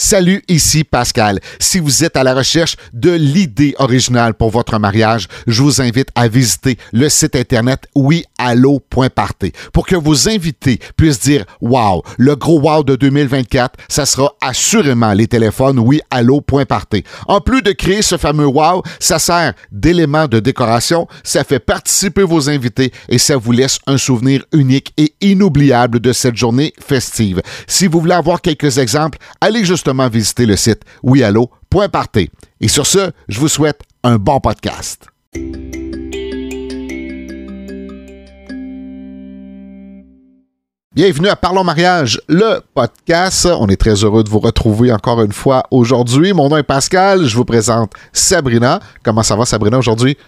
Salut, ici Pascal. Si vous êtes à la recherche de l'idée originale pour votre mariage, je vous invite à visiter le site internet oui-allo.party pour que vos invités puissent dire wow, le gros wow de 2024, ça sera assurément les téléphones oui-allo.party. En plus de créer ce fameux wow, ça sert d'élément de décoration, ça fait participer vos invités et ça vous laisse un souvenir unique et inoubliable de cette journée festive. Si vous voulez avoir quelques exemples, allez justement visiter le site wiallo.party. Et sur ce, je vous souhaite un bon podcast. Bienvenue à Parlons Mariage, le podcast. On est très heureux de vous retrouver encore une fois aujourd'hui. Mon nom est Pascal, je vous présente Sabrina. Comment ça va Sabrina aujourd'hui?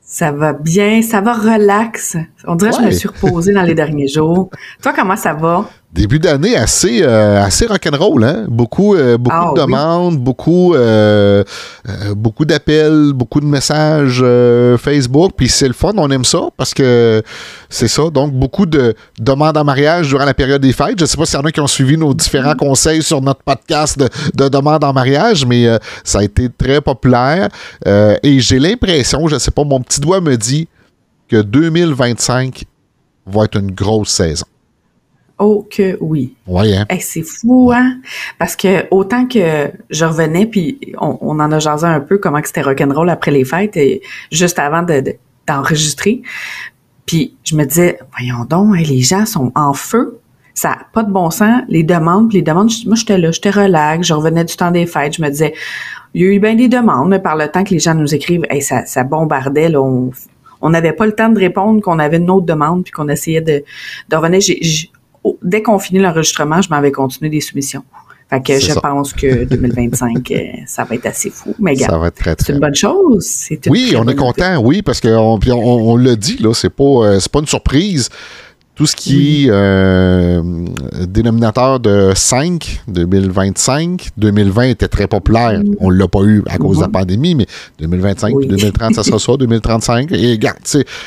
Ça va bien, ça va relax. On dirait que je me suis reposée dans les derniers jours. Toi, comment ça va? Début d'année assez euh, assez rock'n'roll hein? Beaucoup euh, beaucoup ah de demandes beaucoup euh, euh, beaucoup d'appels beaucoup de messages Facebook. Puis c'est le fun on aime ça parce que c'est ça. Donc beaucoup de demandes en mariage durant la période des fêtes. Je sais pas s'il y en a qui ont suivi nos différents mm-hmm. conseils sur notre podcast de, de demandes en mariage mais ça a été très populaire. Et j'ai l'impression je sais pas mon petit doigt me dit que 2025 va être une grosse saison Oh que oui. Ouais, hein? c'est fou, hein? Parce que autant que je revenais, puis on, en a jasé un peu comment c'était rock'n'roll après les fêtes, et juste avant d'enregistrer. puis je me disais, voyons donc, les gens sont en feu. Ça n'a pas de bon sens. Les demandes, les demandes, moi j'étais là, j'étais relax, je revenais du temps des fêtes, je me disais, il y a eu bien des demandes, mais par le temps que les gens nous écrivent, ça, ça bombardait, là, on n'avait pas le temps de répondre, qu'on avait une autre demande, puis qu'on essayait de, de revenir. J'ai, dès qu'on finit l'enregistrement, je m'avais continué des soumissions. Fait que je pense que 2025, euh, ça va être assez fou. Mais gars, c'est une bonne chose. oui, on est content, oui, parce qu'on on, on, l'a dit, là, c'est pas, euh, c'est pas une surprise tout ce qui est euh, dénominateur de 5, 2025, 2020 était très populaire. On ne l'a pas eu à cause de la pandémie, mais 2025, 2030, ça sera ça, 2035. Et regarde,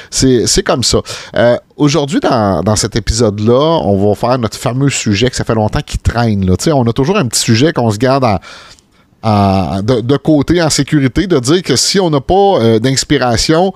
c'est comme ça. Euh, aujourd'hui, dans, dans, cet épisode-là, on va faire notre fameux sujet que ça fait longtemps qu'il traîne. Là. On a toujours un petit sujet qu'on se garde à, de, côté en sécurité, de dire que si on n'a pas euh, d'inspiration,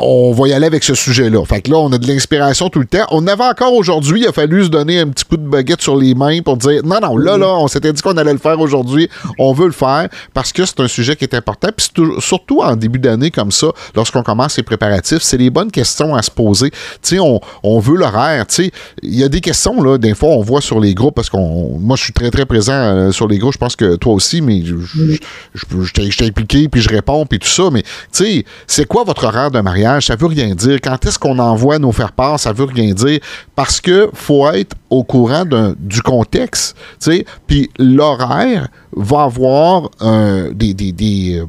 on va y aller avec ce sujet-là. Fait que là, on a de l'inspiration tout le temps. On avait encore aujourd'hui, il a fallu se donner un petit coup de baguette sur les mains pour dire non, non, là, là, on s'était dit qu'on allait le faire aujourd'hui. On veut le faire parce que c'est un sujet qui est important. Puis surtout en début d'année comme ça, lorsqu'on commence les préparatifs, c'est les bonnes questions à se poser. Tu sais, on, veut l'horaire. Tu sais, il y a des questions, là, des fois, on voit sur les groupes parce qu'on. Moi, je suis très, très présent euh, sur les groupes. Je pense que toi aussi, mais je, je, t'ai impliqué, puis je réponds, puis tout ça. Mais, tu sais, c'est quoi votre horaire de mariage? Ça veut rien dire. Quand est-ce qu'on envoie nos faire-part, ça veut rien dire. Parce que faut être au courant du contexte, tu sais. Puis l'horaire va avoir euh, des, des, des euh,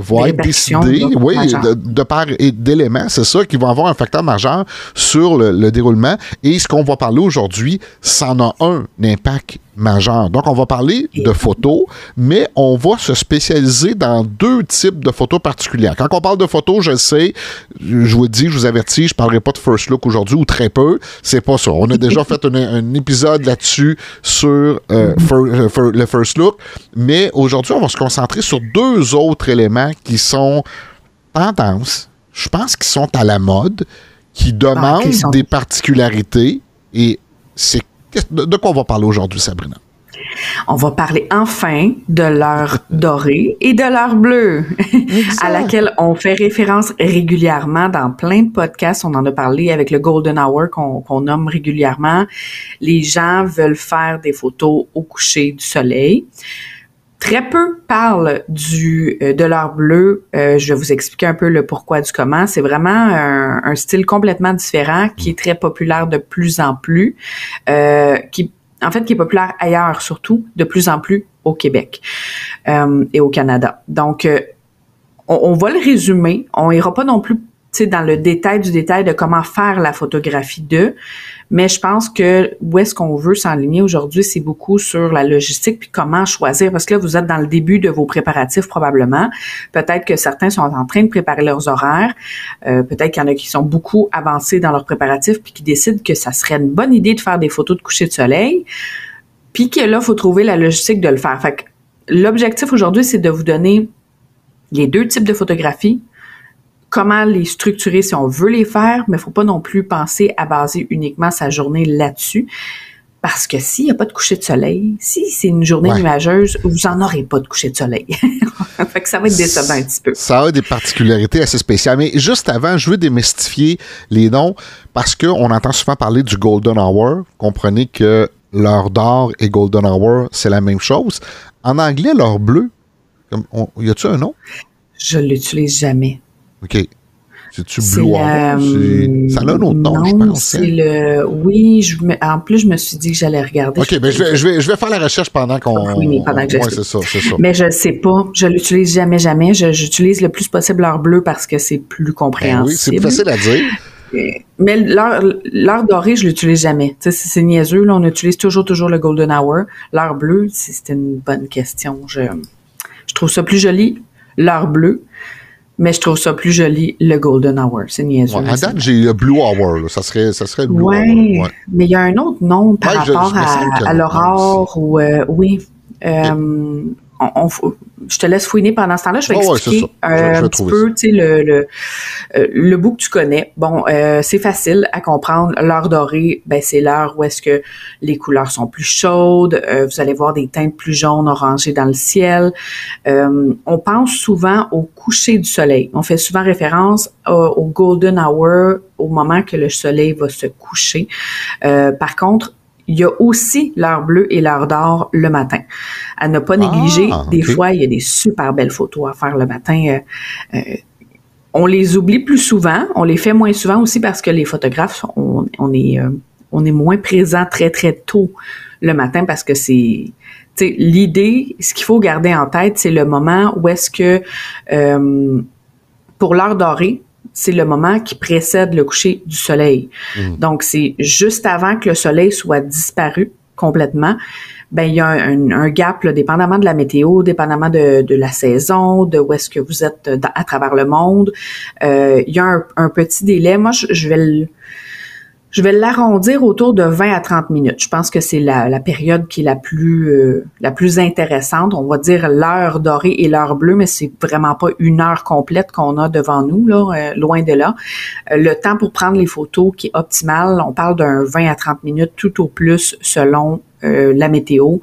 va être décidé, oui, de, de part et d'éléments, c'est ça qui va avoir un facteur majeur sur le, déroulement. Et ce qu'on va parler aujourd'hui, ça en a un impact majeur. Donc, on va parler de photos, mais on va se spécialiser dans deux types de photos particulières. Quand on parle de photos, je sais, je vous dis, je vous avertis, je ne parlerai pas de first look aujourd'hui ou très peu. C'est pas ça. On a déjà fait un, épisode là-dessus sur euh, euh, le first look, mais aujourd'hui, on va se concentrer sur deux autres éléments qui sont tendance, je pense qu'ils sont à la mode, qui ah, demandent des particularités et c'est de quoi on va parler aujourd'hui, Sabrina? On va parler enfin de l'heure dorée et de l'heure bleue, à laquelle on fait référence régulièrement dans plein de podcasts. On en a parlé avec le Golden Hour qu'on nomme régulièrement. Les gens veulent faire des photos au coucher du soleil. Très peu parlent du euh, de l'heure bleue. Euh, je vais vous expliquer un peu le pourquoi du comment. C'est vraiment un, style complètement différent qui est très populaire de plus en plus, euh, qui en fait qui est populaire ailleurs surtout, de plus en plus au Québec et au Canada. Donc on, on, va le résumer. On ira pas non plus dans le détail du détail de comment faire la photographie d'eux. Mais je pense que où est-ce qu'on veut s'enligner aujourd'hui, c'est beaucoup sur la logistique puis comment choisir. Parce que là, vous êtes dans le début de vos préparatifs probablement. Peut-être que certains sont en train de préparer leurs horaires. Euh, peut-être qu'il y en a qui sont beaucoup avancés dans leurs préparatifs puis qui décident que ça serait une bonne idée de faire des photos de coucher de soleil. Puis que là, faut trouver la logistique de le faire. Fait l'objectif aujourd'hui, c'est de vous donner les deux types de photographies, comment les structurer si on veut les faire, mais il faut pas non plus penser à baser uniquement sa journée là-dessus. Parce que s'il n'y a pas de coucher de soleil, si c'est une journée nuageuse, vous n'en aurez pas de coucher de soleil. fait que ça va être décevant un petit peu. Ça a des particularités assez spéciales. Mais juste avant, je veux démystifier les noms parce qu'on entend souvent parler du Golden Hour. Comprenez que l'heure d'or et Golden Hour, c'est la même chose. En anglais, l'heure bleue, y a-tu un nom? Je l'utilise jamais. OK. C'est-tu Blue Hour? Ça a un autre nom, je pense. c'est le... Oui, je en plus, je me suis dit que j'allais regarder. OK, ben je vais, je, vais, je vais faire la recherche pendant qu'on... Oui, pendant que c'est ça, c'est ça. Mais je ne sais pas. Je l'utilise jamais, jamais. J'utilise le plus possible l'heure bleue parce que c'est plus compréhensible. Ben oui, c'est facile à dire. Mais l'heure dorée, je l'utilise jamais. c'est niaiseux. Là, on utilise toujours, toujours le golden hour. L'heure bleue, c'est une bonne question. Je, je trouve ça plus joli, l'heure bleue. Mais je trouve ça plus joli, le Golden Hour. C'est niaiseux. Ouais, à date, j'ai le Blue Hour. Ça serait, ça serait le Blue ouais, Hour. Ouais, mais il y a un autre nom par rapport à, l'aurore ou... Euh, oui. Euh, on, je te laisse fouiner pendant ce temps-là. Je vais expliquer un petit peu, le, le, euh, le, bout que tu connais. Bon, euh, c'est facile à comprendre. L'heure dorée, ben c'est l'heure où est-ce que les couleurs sont plus chaudes. Euh, vous allez voir des teintes plus jaunes, orangées dans le ciel. on pense souvent au coucher du soleil. On fait souvent référence au golden hour, au moment que le soleil va se coucher. par contre, il y a aussi l'heure bleue et l'heure d'or le matin. À ne pas négliger, ah, des fois, il y a des super belles photos à faire le matin. Euh, euh, on les oublie plus souvent, on les fait moins souvent aussi parce que les photographes, on, est, euh, on est moins présent très, très tôt le matin parce que c'est l'idée, ce qu'il faut garder en tête, c'est le moment où est-ce que pour l'heure dorée, c'est le moment qui précède le coucher du soleil. Mm. Donc, c'est juste avant que le soleil soit disparu complètement. Ben, il y a un, gap, dépendamment de la météo, dépendamment de, la saison, de où est-ce que vous êtes à travers le monde. Euh, il y a un, un, petit délai. Moi, je, je vais le je vais l'arrondir autour de 20 à 30 minutes. Je pense que c'est la, période qui est la plus euh, la plus intéressante. On va dire l'heure dorée et l'heure bleue, mais c'est vraiment pas une heure complète qu'on a devant nous, là, euh, loin de là. Euh, le temps pour prendre les photos qui est optimal, on parle d'un 20 à 30 minutes tout au plus selon la météo.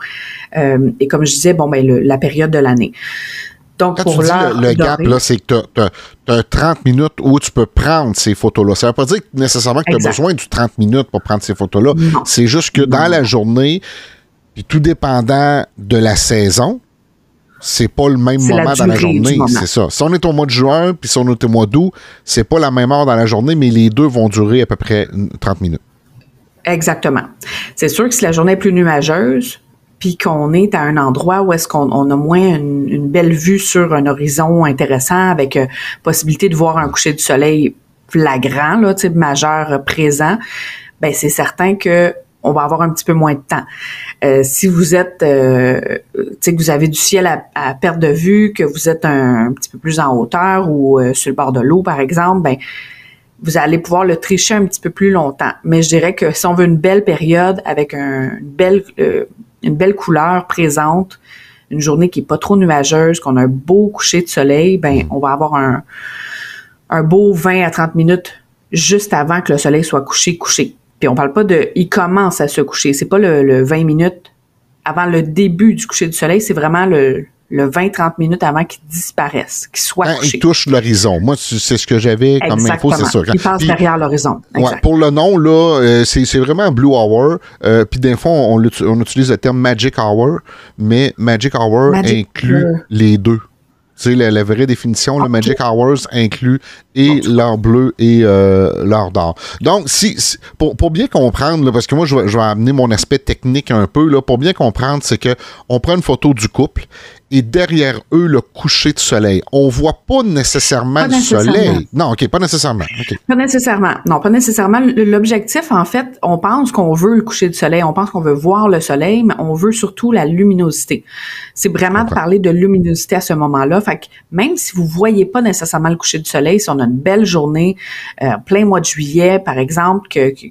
et comme je disais, bon ben la période de l'année. Donc, Quand tu dis le, gap, là, c'est que tu as, 30 minutes où tu peux prendre ces photos-là. Ça ne veut pas dire nécessairement que tu as besoin du 30 minutes pour prendre ces photos-là. C'est juste que dans la journée, puis tout dépendant de la saison, c'est pas le même moment dans la journée. C'est ça. Si on est au mois de juin, puis si on est au mois d'août, c'est pas la même heure dans la journée, mais les deux vont durer à peu près 30 minutes. Exactement. C'est sûr que si la journée est plus nuageuse, puis qu'on est à un endroit où est-ce qu'on a moins une, belle vue sur un horizon intéressant avec euh, possibilité de voir un coucher du soleil flagrant, là, type majeur euh, présent, ben c'est certain que on va avoir un petit peu moins de temps. Euh, si vous êtes, euh, que vous avez du ciel à, perte de vue, que vous êtes un, petit peu plus en hauteur ou sur le bord de l'eau, par exemple, ben vous allez pouvoir le tricher un petit peu plus longtemps. Mais je dirais que si on veut une belle période avec un, une belle une belle couleur présente, une journée qui est pas trop nuageuse, qu'on a un beau coucher de soleil, ben on va avoir un, un beau 20 à 30 minutes juste avant que le soleil soit couché, couché. Puis on parle pas de il commence à se coucher, c'est pas le, le 20 minutes avant le début du coucher du soleil, c'est vraiment le, le 20-30 minutes avant qu'il disparaisse, qu'il soit Quand il touche l'horizon. Moi, c'est ce que j'avais comme info, c'est ça. Il passe derrière l'horizon. Ouais, pour le nom, là, euh, c'est vraiment Blue Hour. Euh, puis d'un fois, on, on, utilise le terme Magic Hour, mais Magic Hour inclut les deux. Tu sais, la, vraie définition, le Magic Hours inclut et l'heure bleue et euh, l'heure d'or. Donc, si, pour, pour, bien comprendre, parce que moi, je vais, je vais, amener mon aspect technique un peu, là, pour bien comprendre, c'est que on prend une photo du couple et derrière eux le coucher de soleil. On voit pas nécessairement le soleil. Non, OK, pas nécessairement. Pas nécessairement. Non, pas nécessairement. L'objectif, en fait, on pense qu'on veut le coucher du soleil, on pense qu'on veut voir le soleil, mais on veut surtout la luminosité. C'est vraiment de parler de luminosité à ce moment-là. Fait que même si vous voyez pas nécessairement le coucher du soleil, si on a une belle journée, euh, plein mois de juillet, par exemple, que, que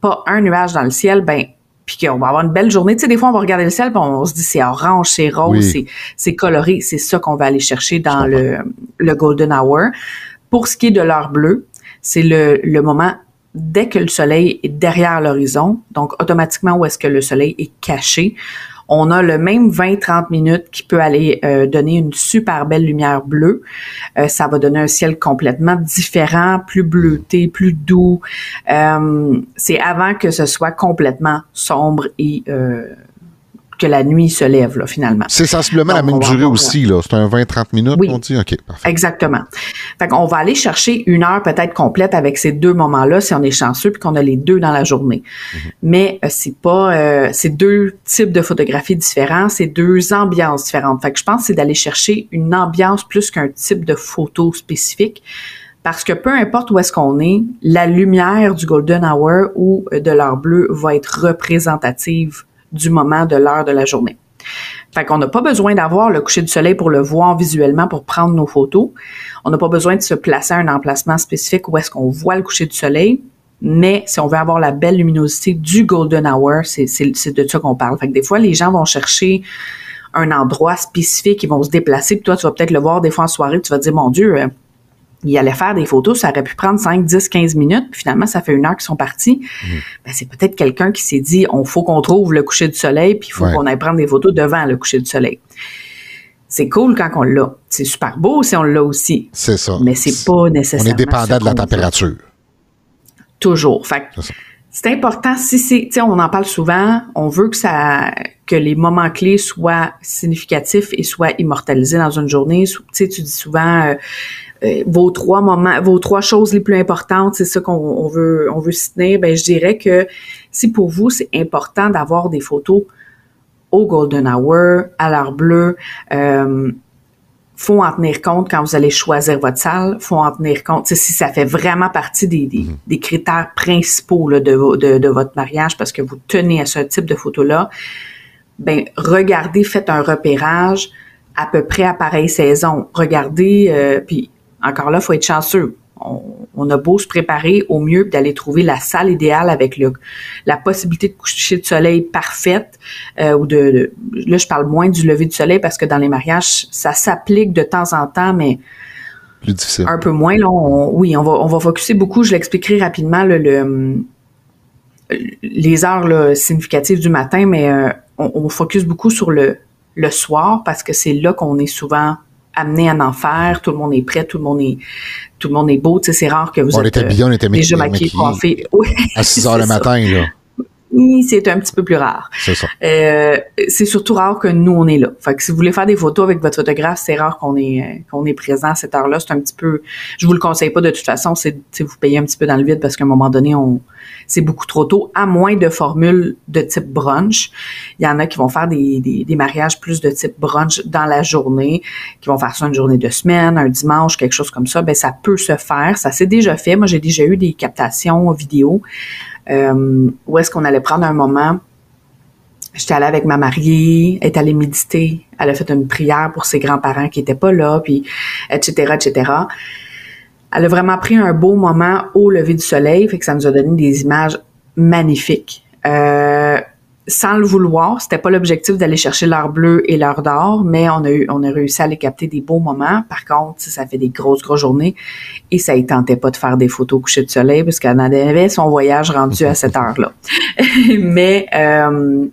pas un nuage dans le ciel, ben puis qu'on va avoir une belle journée. Tu sais, des fois, on va regarder le ciel, puis on, se dit c'est orange, c'est rose, c'est coloré. C'est ça qu'on va aller chercher dans le, le golden hour. Pour ce qui est de l'heure bleue, c'est le, le moment dès que le soleil est derrière l'horizon, donc automatiquement où est-ce que le soleil est caché, on a le même 20-30 minutes qui peut aller euh, donner une super belle lumière bleue. Euh, ça va donner un ciel complètement différent, plus bleuté, plus doux. Euh, c'est avant que ce soit complètement sombre et que la nuit se lève, là, finalement. C'est sensiblement la même durée aussi, là. C'est un 20-30 minutes, on dit? OK, parfait. Exactement. Fait qu'on va aller chercher une heure peut-être complète avec ces deux moments-là, si on est chanceux, puis qu'on a les deux dans la journée. Mhm. Mais euh, c'est pas... Euh, c'est deux types de photographies différents, c'est deux ambiances différentes. Fait que je pense que c'est d'aller chercher une ambiance plus qu'un type de photo spécifique. Parce que peu importe où est-ce qu'on est, la lumière du golden hour ou euh, de l'heure bleue va être représentative du moment de l'heure de la journée. Fait qu'on n'a pas besoin d'avoir le coucher du soleil pour le voir visuellement pour prendre nos photos. On n'a pas besoin de se placer à un emplacement spécifique où est-ce qu'on voit le coucher du soleil. Mais si on veut avoir la belle luminosité du golden hour, c'est, de ça qu'on parle. Fait que des fois, les gens vont chercher un endroit spécifique, ils vont se déplacer, puis toi, tu vas peut-être le voir des fois en soirée, tu vas te dire, mon Dieu, euh, il allait faire des photos, ça aurait pu prendre 5, 10, 15 minutes, puis finalement, ça fait une heure qu'ils sont partis. Mhm. Ben, c'est peut-être quelqu'un qui s'est dit, on faut qu'on trouve le coucher du soleil, puis il faut qu'on aille prendre des photos devant le coucher du soleil. C'est cool quand on l'a. C'est super beau si on l'a aussi. C'est ça. Mais c'est pas nécessairement. On est dépendant de la température. Toujours. Fait c'est important si c'est, tu sais, on en parle souvent, on veut que ça, que les moments clés soient significatifs et soient immortalisés dans une journée. Tu sais, tu dis souvent, euh, euh, vos trois moments, vos trois choses les plus importantes, c'est ça qu'on veut, on veut s'y. Ben, je dirais que si pour vous c'est important d'avoir des photos au golden hour, à l'heure bleue, euh, faut en tenir compte quand vous allez choisir votre salle. Faut en tenir compte si ça fait vraiment partie des, des, mm-hmm. des critères principaux là, de, de, de, votre mariage parce que vous tenez à ce type de photo-là. Ben, regardez, faites un repérage à peu près à pareille saison. Regardez, euh, puis encore là, faut être chanceux. On, a beau se préparer au mieux d'aller trouver la salle idéale avec le, la possibilité de coucher de soleil parfaite euh, ou de, là je parle moins du lever du soleil parce que dans les mariages ça s'applique de temps en temps mais plus difficile. un peu moins là oui on va on va focuser beaucoup je l'expliquerai rapidement le, les heures là, significatives du matin mais euh, on, on focus beaucoup sur le le soir parce que c'est là qu'on est souvent amené à en faire, tout le monde est prêt, tout le monde est tout le monde est beau, tu sais, c'est rare que vous on était bien, on était déjà maquillé, coiffé. Oui, à 6 heures le matin, là. C'est un petit peu plus rare. C'est ça. Euh, c'est surtout rare que nous, on est là. Fait que si vous voulez faire des photos avec votre photographe, c'est rare qu'on est qu'on est présent à cette heure-là. C'est un petit peu... Je vous le conseille pas de toute façon, c'est vous payez un petit peu dans le vide parce qu'à un moment donné, on c'est beaucoup trop tôt, à moins de formules de type brunch. Il y en a qui vont faire des, des, mariages plus de type brunch dans la journée, qui vont faire ça une journée de semaine, un dimanche, quelque chose comme ça. Ben ça peut se faire, ça s'est déjà fait. Moi, j'ai déjà eu des captations vidéo euh, où est-ce qu'on allait prendre un moment. J'étais allée avec ma mariée, elle est allée méditer, elle a fait une prière pour ses grands-parents qui étaient pas là, puis etc., etc elle a vraiment pris un beau moment au lever du soleil, fait que ça nous a donné des images magnifiques. Euh, sans le vouloir, c'était pas l'objectif d'aller chercher l'heure bleue et l'heure d'or, mais on a eu, on a réussi à les capter des beaux moments. Par contre, ça fait des grosses, grosses journées et ça ne tentait pas de faire des photos au coucher de soleil parce qu'elle avait son voyage rendu à cette heure-là. mais euh,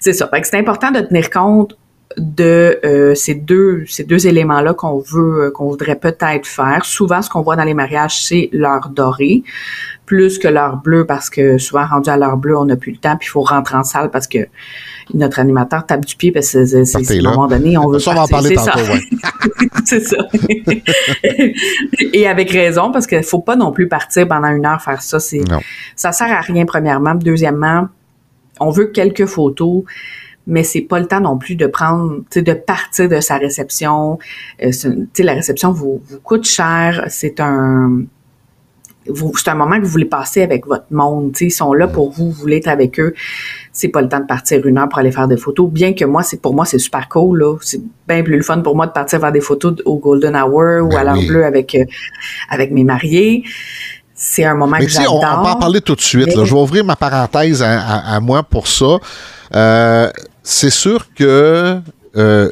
c'est ça. c'est important de tenir compte de euh, ces deux ces deux éléments là qu'on veut qu'on voudrait peut-être faire. Souvent, ce qu'on voit dans les mariages, c'est l'heure dorée plus que l'heure bleue parce que souvent rendu à l'heure bleue, on n'a plus le temps puis il faut rentrer en salle parce que notre animateur tape du pied parce que c'est à un moment donné on veut ça, on va en parler tantôt, c'est ça. Et avec raison parce qu'il faut pas non plus partir pendant une heure faire ça. C'est ça sert à rien premièrement. Deuxièmement, on veut quelques photos mais c'est pas le temps non plus de prendre, tu sais, de partir de sa réception. Euh, tu sais, la réception vous, vous coûte cher. C'est un c'est un moment que vous voulez passer avec votre monde. ils sont là pour vous, vous voulez être avec eux. C'est pas le temps de partir une heure pour aller faire des photos. Bien que moi, c'est pour moi, c'est super cool. Là. C'est bien plus le fun pour moi de partir faire des photos au Golden Hour ou ben à l'heure bleue avec, euh, avec mes mariés c'est un moment que j'adore. On, on, va en parler tout de suite. Je vais ouvrir ma parenthèse à, moi pour ça. Euh, c'est sûr que euh,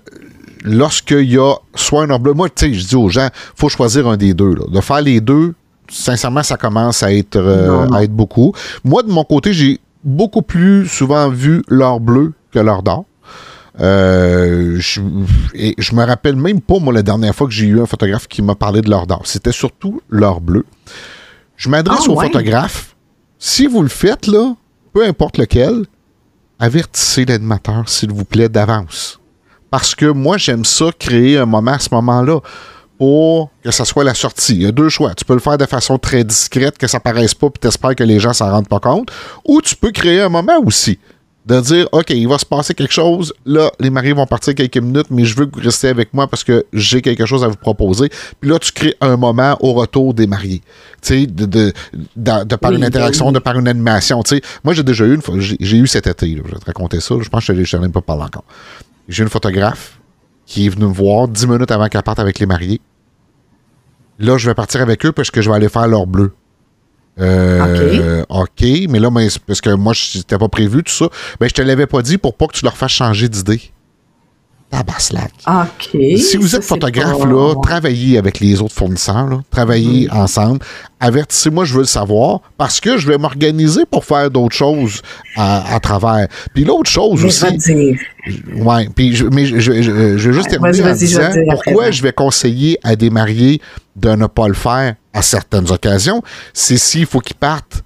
lorsqu'il y a soit un bleu, moi, tu sais, je dis aux gens, faut choisir un des deux. De faire les deux, sincèrement, ça commence à être, euh, à être beaucoup. Moi, de mon côté, j'ai beaucoup plus souvent vu l'or bleu que l'or d'or. Euh, je, et je me rappelle même pas, moi, la dernière fois que j'ai eu un photographe qui m'a parlé de l'or d'or. C'était surtout l'or bleu. Je m'adresse ah, aux photographes. Si vous le faites, là, peu importe lequel, avertissez l'animateur, s'il vous plaît, d'avance. Parce que moi, j'aime ça, créer un moment à ce moment-là pour que ça soit la sortie. Il y a deux choix. Tu peux le faire de façon très discrète, que ça paraisse pas, puis t'espères que les gens s'en rendent pas compte. Ou tu peux créer un moment aussi de dire OK, il va se passer quelque chose. Là, les mariés vont partir quelques minutes, mais je veux que vous restiez avec moi parce que j'ai quelque chose à vous proposer. Puis là, tu crées un moment au retour des mariés. Tu sais, de, de, de, par une interaction, de par une animation. Tu sais, moi, j'ai déjà eu une fois, j'ai eu cet été, je vais te raconter ça. je pense que je ne pas parler encore. J'ai une photographe qui est venue me voir dix minutes avant qu'elle parte avec les mariés. Là, je vais partir avec eux parce que je vais aller faire leur bleu. Euh, OK. mais là, parce que moi, n'étais pas prévu tout ça. Ben, je te l'avais pas dit pour pas que tu leur fasses changer d'idée. Tabaslac. OK. Si vous êtes photographe, là, travaillez avec les autres fournisseurs, travaillez mm. ensemble. Avertissez-moi, je veux le savoir, parce que je vais m'organiser pour faire d'autres choses à, travers. Puis l'autre chose aussi. Ouais, puis je, mais je, je, vais juste terminer en disant pourquoi je vais conseiller à des mariés de ne pas le faire à certaines occasions, c'est s'il faut qu'ils partent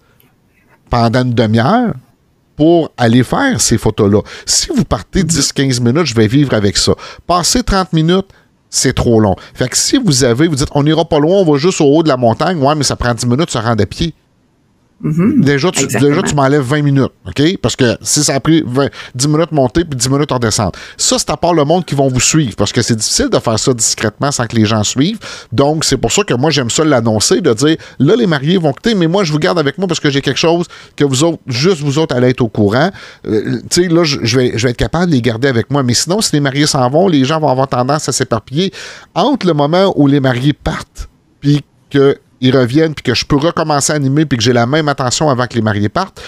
pendant une demi-heure pour aller faire ces photos-là. Si vous partez 10-15 minutes, je vais vivre avec ça. Passer 30 minutes, c'est trop long. Fait que si vous avez, vous dites, on n'ira pas loin, on va juste au haut de la montagne, ouais, mais ça prend 10 minutes, se rendre à pied. Mhm. Déjà, tu, déjà, tu m'enlèves 20 minutes, OK? Parce que si ça a pris 10 minutes monter puis 10 minutes en descente. Ça, c'est à part le monde qui vont vous suivre parce que c'est difficile de faire ça discrètement sans que les gens suivent. Donc, c'est pour ça que moi, j'aime ça l'annoncer, de dire là, les mariés vont quitter, mais moi, je vous garde avec moi parce que j'ai quelque chose que vous autres, juste vous autres, allez être au courant. Euh, tu sais, là, je, vais, je vais être capable de les garder avec moi. Mais sinon, si les mariés s'en vont, les gens vont avoir tendance à s'éparpiller entre le moment où les mariés partent puis que ils reviennent, puis que je peux recommencer à animer, puis que j'ai la même attention avant que les mariés partent,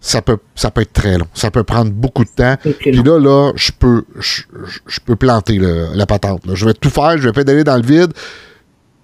ça peut, ça peut être très long. Ça peut prendre beaucoup de temps. Puis là, là, je peux, je, peux planter la patente. Je vais tout faire, je vais pédaler dans le vide.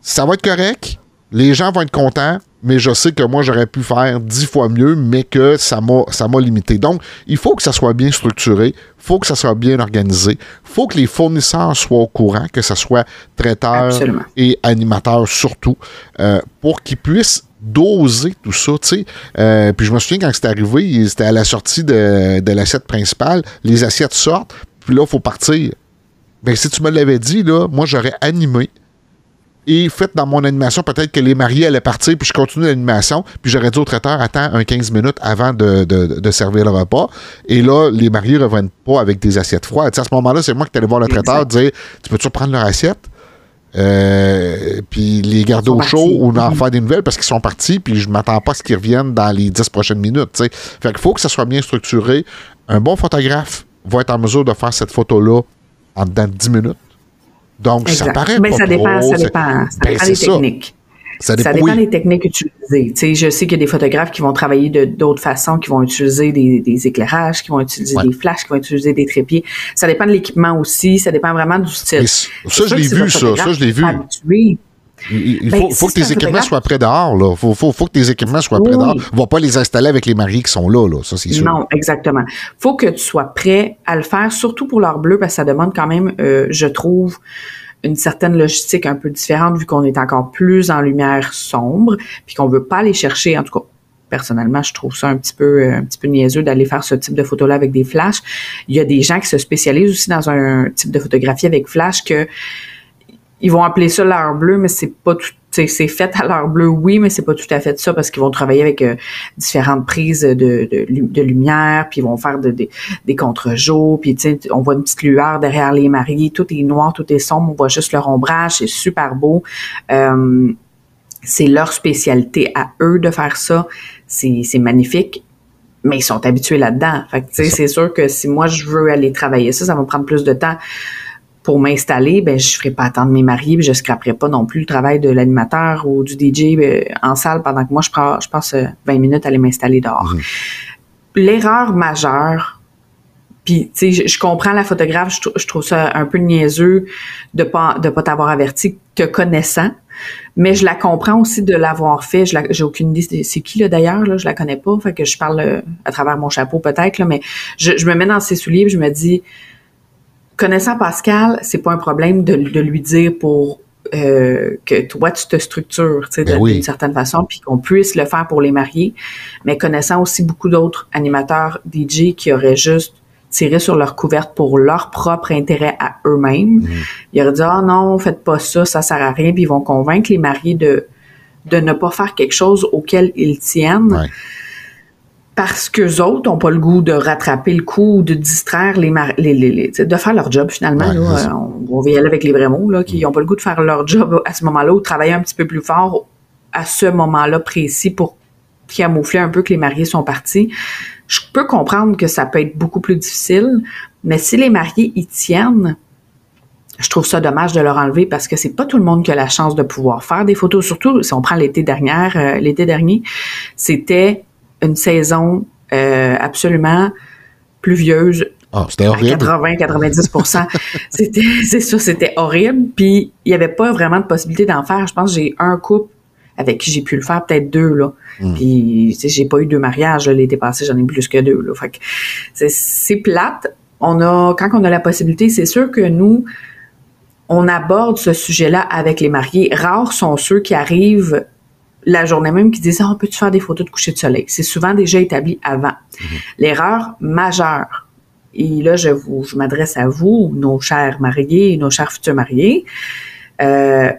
Ça va être correct. Les gens vont être contents mais je sais que moi, j'aurais pu faire dix fois mieux, mais que ça m'a, limité. Donc, il faut que ça soit bien structuré, il faut que ça soit bien organisé, il faut que les fournisseurs soient au courant, que ce soit traiteurs et animateurs surtout, euh, pour qu'ils puissent doser tout ça, tu sais. Euh, puis je me souviens quand c'était arrivé, c'était à la sortie de, de l'assiette principale, les assiettes sortent, puis là, il faut partir. Mais si tu me l'avais dit, là, moi, j'aurais animé, et faites dans mon animation, peut-être que les mariés allaient partir, puis je continue l'animation, puis j'aurais dit au traiteur, attends un 15 minutes avant de, servir le repas. Et là, les mariés ne reviennent pas avec des assiettes froides. à ce moment-là, c'est moi qui allais voir le traiteur dire Tu peux-tu prendre leur assiette? Euh, puis les garder au chaud ou en faire des nouvelles parce qu'ils sont partis, puis je m'attends pas à ce qu'ils reviennent dans les 10 prochaines minutes. Fait qu'il faut que ça soit bien structuré. Un bon photographe va être en mesure de faire cette photo-là en dedans de 10 minutes. Donc, ça paraît pas ça dépend, ça dépend. Ça ben, dépend des techniques. Ça dépend, des techniques utilisées. Tu sais, je sais qu'il y a des photographes qui vont travailler de d'autres façons, qui vont utiliser des, des éclairages, qui vont utiliser des flashs, qui vont utiliser des trépieds. Ça dépend de l'équipement aussi. Ça dépend vraiment du style. ça, je l'ai vu, ça. Ça, je l'ai vu. Il ben, faut, que tes équipements soient près dehors. Il faut, faut, faut, que tes équipements soient près dehors. On va pas les installer avec les mariés qui sont là. là. Ça, c'est sûr. Non, exactement. faut que tu sois prêt à le faire, surtout pour leur bleu, parce que ça demande quand même, euh, je trouve, une certaine logistique un peu différente vu qu'on est encore plus en lumière sombre, puis qu'on veut pas aller chercher, en tout cas, personnellement, je trouve ça un petit peu euh, un petit peu niaiseux d'aller faire ce type de photo-là avec des flashs. Il y a des gens qui se spécialisent aussi dans un type de photographie avec flash que ils vont appeler ça l'heure bleue, mais c'est pas tout c'est fait à l'heure bleue, oui, mais c'est pas tout à fait ça parce qu'ils vont travailler avec euh, différentes prises de, de, de, lumière, puis ils vont faire de, des contre-jours, puis on voit une petite lueur derrière les mariés, tout est noir, tout est sombre, on voit juste leur ombrage, c'est super beau. Euh, c'est leur spécialité à eux de faire ça, c'est magnifique, mais ils sont habitués là-dedans. Fait que c'est sûr que si moi je veux aller travailler ça, ça va me prendre plus de temps pour m'installer, ben je ferai pas attendre mes mariés, puis je scraperai pas non plus le travail de l'animateur ou du DJ euh, en salle pendant que moi je, prends, je passe 20 minutes à aller m'installer dehors. Mhm. L'erreur majeure, puis tu sais, je, comprends la photographe, je, trouve ça un peu niaiseux de pas de pas t'avoir averti te connaissant, mais je la comprends aussi de l'avoir fait. Je j'ai aucune idée c'est qui là d'ailleurs là, je la connais pas, fait que je parle euh, à travers mon chapeau peut-être là, mais je, je me mets dans ses souliers, et je me dis connaissant Pascal, c'est pas un problème de, lui dire pour euh, que toi tu te structures, tu sais, ben d'une certaine façon, puis qu'on puisse le faire pour les mariés. Mais connaissant aussi beaucoup d'autres animateurs DJ qui auraient juste tiré sur leur couverte pour leur propre intérêt à eux-mêmes, mm. ils auraient dit ah non, faites pas ça, ça sert à rien, puis ils vont convaincre les mariés de de ne pas faire quelque chose auquel ils tiennent parce qu'eux autres n'ont pas le goût de rattraper le coup ou de distraire les, les, les, de faire leur job finalement. là, on, va y aller avec les vrais mots, là, qui n'ont pas le goût de faire leur job à ce moment-là ou de travailler un petit peu plus fort à ce moment-là précis pour camoufler un peu que les mariés sont partis. Je peux comprendre que ça peut être beaucoup plus difficile, mais si les mariés y tiennent, je trouve ça dommage de leur enlever parce que c'est pas tout le monde qui a la chance de pouvoir faire des photos. Surtout si on prend l'été dernier, euh, l'été dernier, c'était une saison euh, absolument pluvieuse. Ah, c'était horrible. 80-90% C'était, c'est ça, c'était horrible. Puis, il n'y avait pas vraiment de possibilité d'en faire. Je pense que j'ai un couple avec qui j'ai pu le faire, peut-être deux, là. Hmm. Puis, j'ai pas eu deux mariages, l'été passé, j'en ai plus que deux, là. Fait que c'est plate. On a, quand on a la possibilité, c'est sûr que nous, on aborde ce sujet-là avec les mariés. Rares sont ceux qui arrivent la journée même qui disent, ah, on peut-tu faire des photos de coucher de soleil? C'est souvent déjà établi avant. Mhm. L'erreur majeure, et là, je vous, je m'adresse à vous, nos chers mariés, nos chers futurs mariés, euh,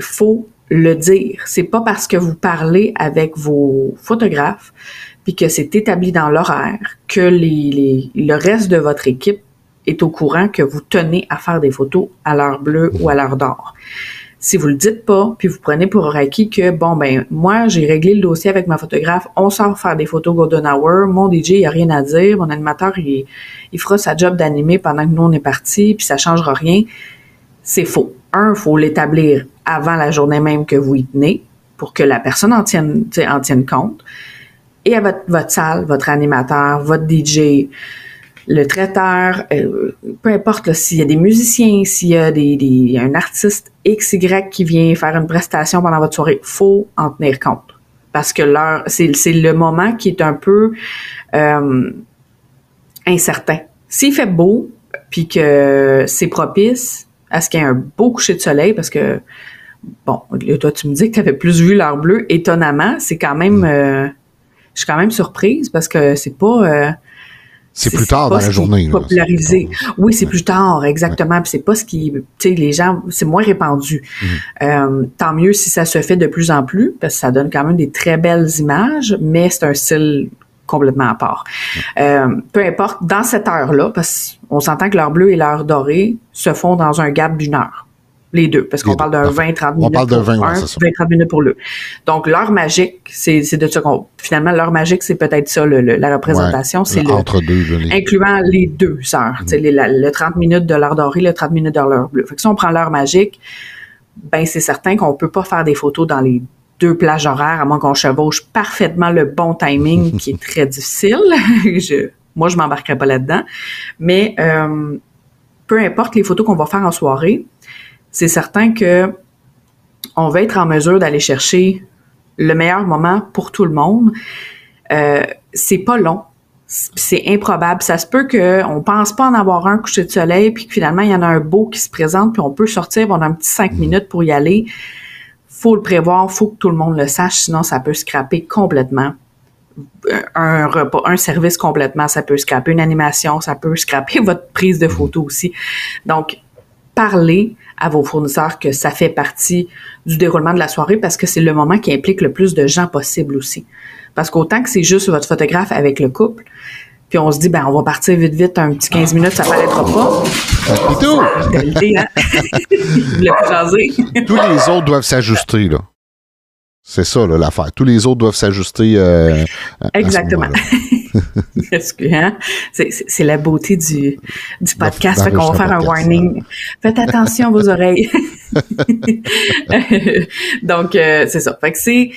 faut le dire. C'est pas parce que vous parlez avec vos photographes puis que c'est établi dans l'horaire que les, le reste de votre équipe est au courant que vous tenez à faire des photos à l'heure bleue ou à l'heure d'or si vous le dites pas, puis vous prenez pour acquis que, bon, ben, moi, j'ai réglé le dossier avec ma photographe, on sort faire des photos Golden Hour, mon DJ, il a rien à dire, mon animateur, il, il fera sa job d'animer pendant que nous, on est partis, puis ça changera rien. C'est faux. Un, faut l'établir avant la journée même que vous y tenez, pour que la personne en tienne, en compte. Et à votre, votre salle, votre animateur, votre DJ, le traiteur, euh, peu importe s'il y a des musiciens, s'il y a des, un artiste X, Y qui vient faire une prestation pendant votre soirée, faut en tenir compte. Parce que l'heure, c'est, le moment qui est un peu euh, incertain. S'il fait beau, puis que c'est propice à ce qu'il y ait un beau coucher de soleil, parce que, bon, toi, tu me dis que tu avais plus vu l'heure bleue, étonnamment, c'est quand même... Euh, je suis quand même surprise parce que c'est pas c'est plus tard dans la journée. Popularisé. Oui, c'est plus tard, exactement. Puis c'est pas ce qui, tu sais, les gens, c'est moins répandu. Mm. Euh, tant mieux si ça se fait de plus en plus, parce que ça donne quand même des très belles images, mais c'est un style complètement à part. Euh, peu importe, dans cette heure-là, parce qu'on s'entend que l'heure bleue et l'heure dorée se font dans un gap d'une heure. Les deux, parce qu'on parle d'un 20-30 minutes. On parle de 20, 20-30 minutes pour le. Donc, l'heure magique, c'est, de ça qu'on. Finalement, l'heure magique, c'est peut-être ça, le, la représentation. c'est le. Entre deux, les... Incluant les deux heures. Mm. Les, le 30 minutes de l'heure dorée, le 30 minutes de l'heure bleue. Fait que si on prend l'heure magique, ben, c'est certain qu'on peut pas faire des photos dans les deux plages horaires, à moins qu'on chevauche parfaitement le bon timing, qui est très difficile. je, moi, je m'embarquerai pas là-dedans. Mais, euh, peu importe les photos qu'on va faire en soirée, c'est certain que on va être en mesure d'aller chercher le meilleur moment pour tout le monde. Euh, c'est pas long, c'est improbable. Ça se peut qu'on pense pas en avoir un coucher de soleil, puis que finalement il y en a un beau qui se présente, puis on peut sortir, on a un petit cinq mm. minutes pour y aller. Faut le prévoir, faut que tout le monde le sache, sinon ça peut scraper complètement un repas, un service complètement, ça peut scraper une animation, ça peut scraper votre prise de photo aussi. Donc, parler à vos fournisseurs que ça fait partie du déroulement de la soirée parce que c'est le moment qui implique le plus de gens possible aussi. Parce qu'autant que c'est juste votre photographe avec le couple, puis on se dit, ben, on va partir vite, vite, un petit 15 minutes, ça paraîtra pas. C'est tout! Hein? Tous les autres doivent s'ajuster, là. C'est ça, l'affaire. Tous les autres doivent s'ajuster. Euh, Exactement. Hein? C'est la beauté du, du podcast. Fait qu'on va faire un warning. Faites attention à vos oreilles. Donc, euh, c'est ça. Fait que c'est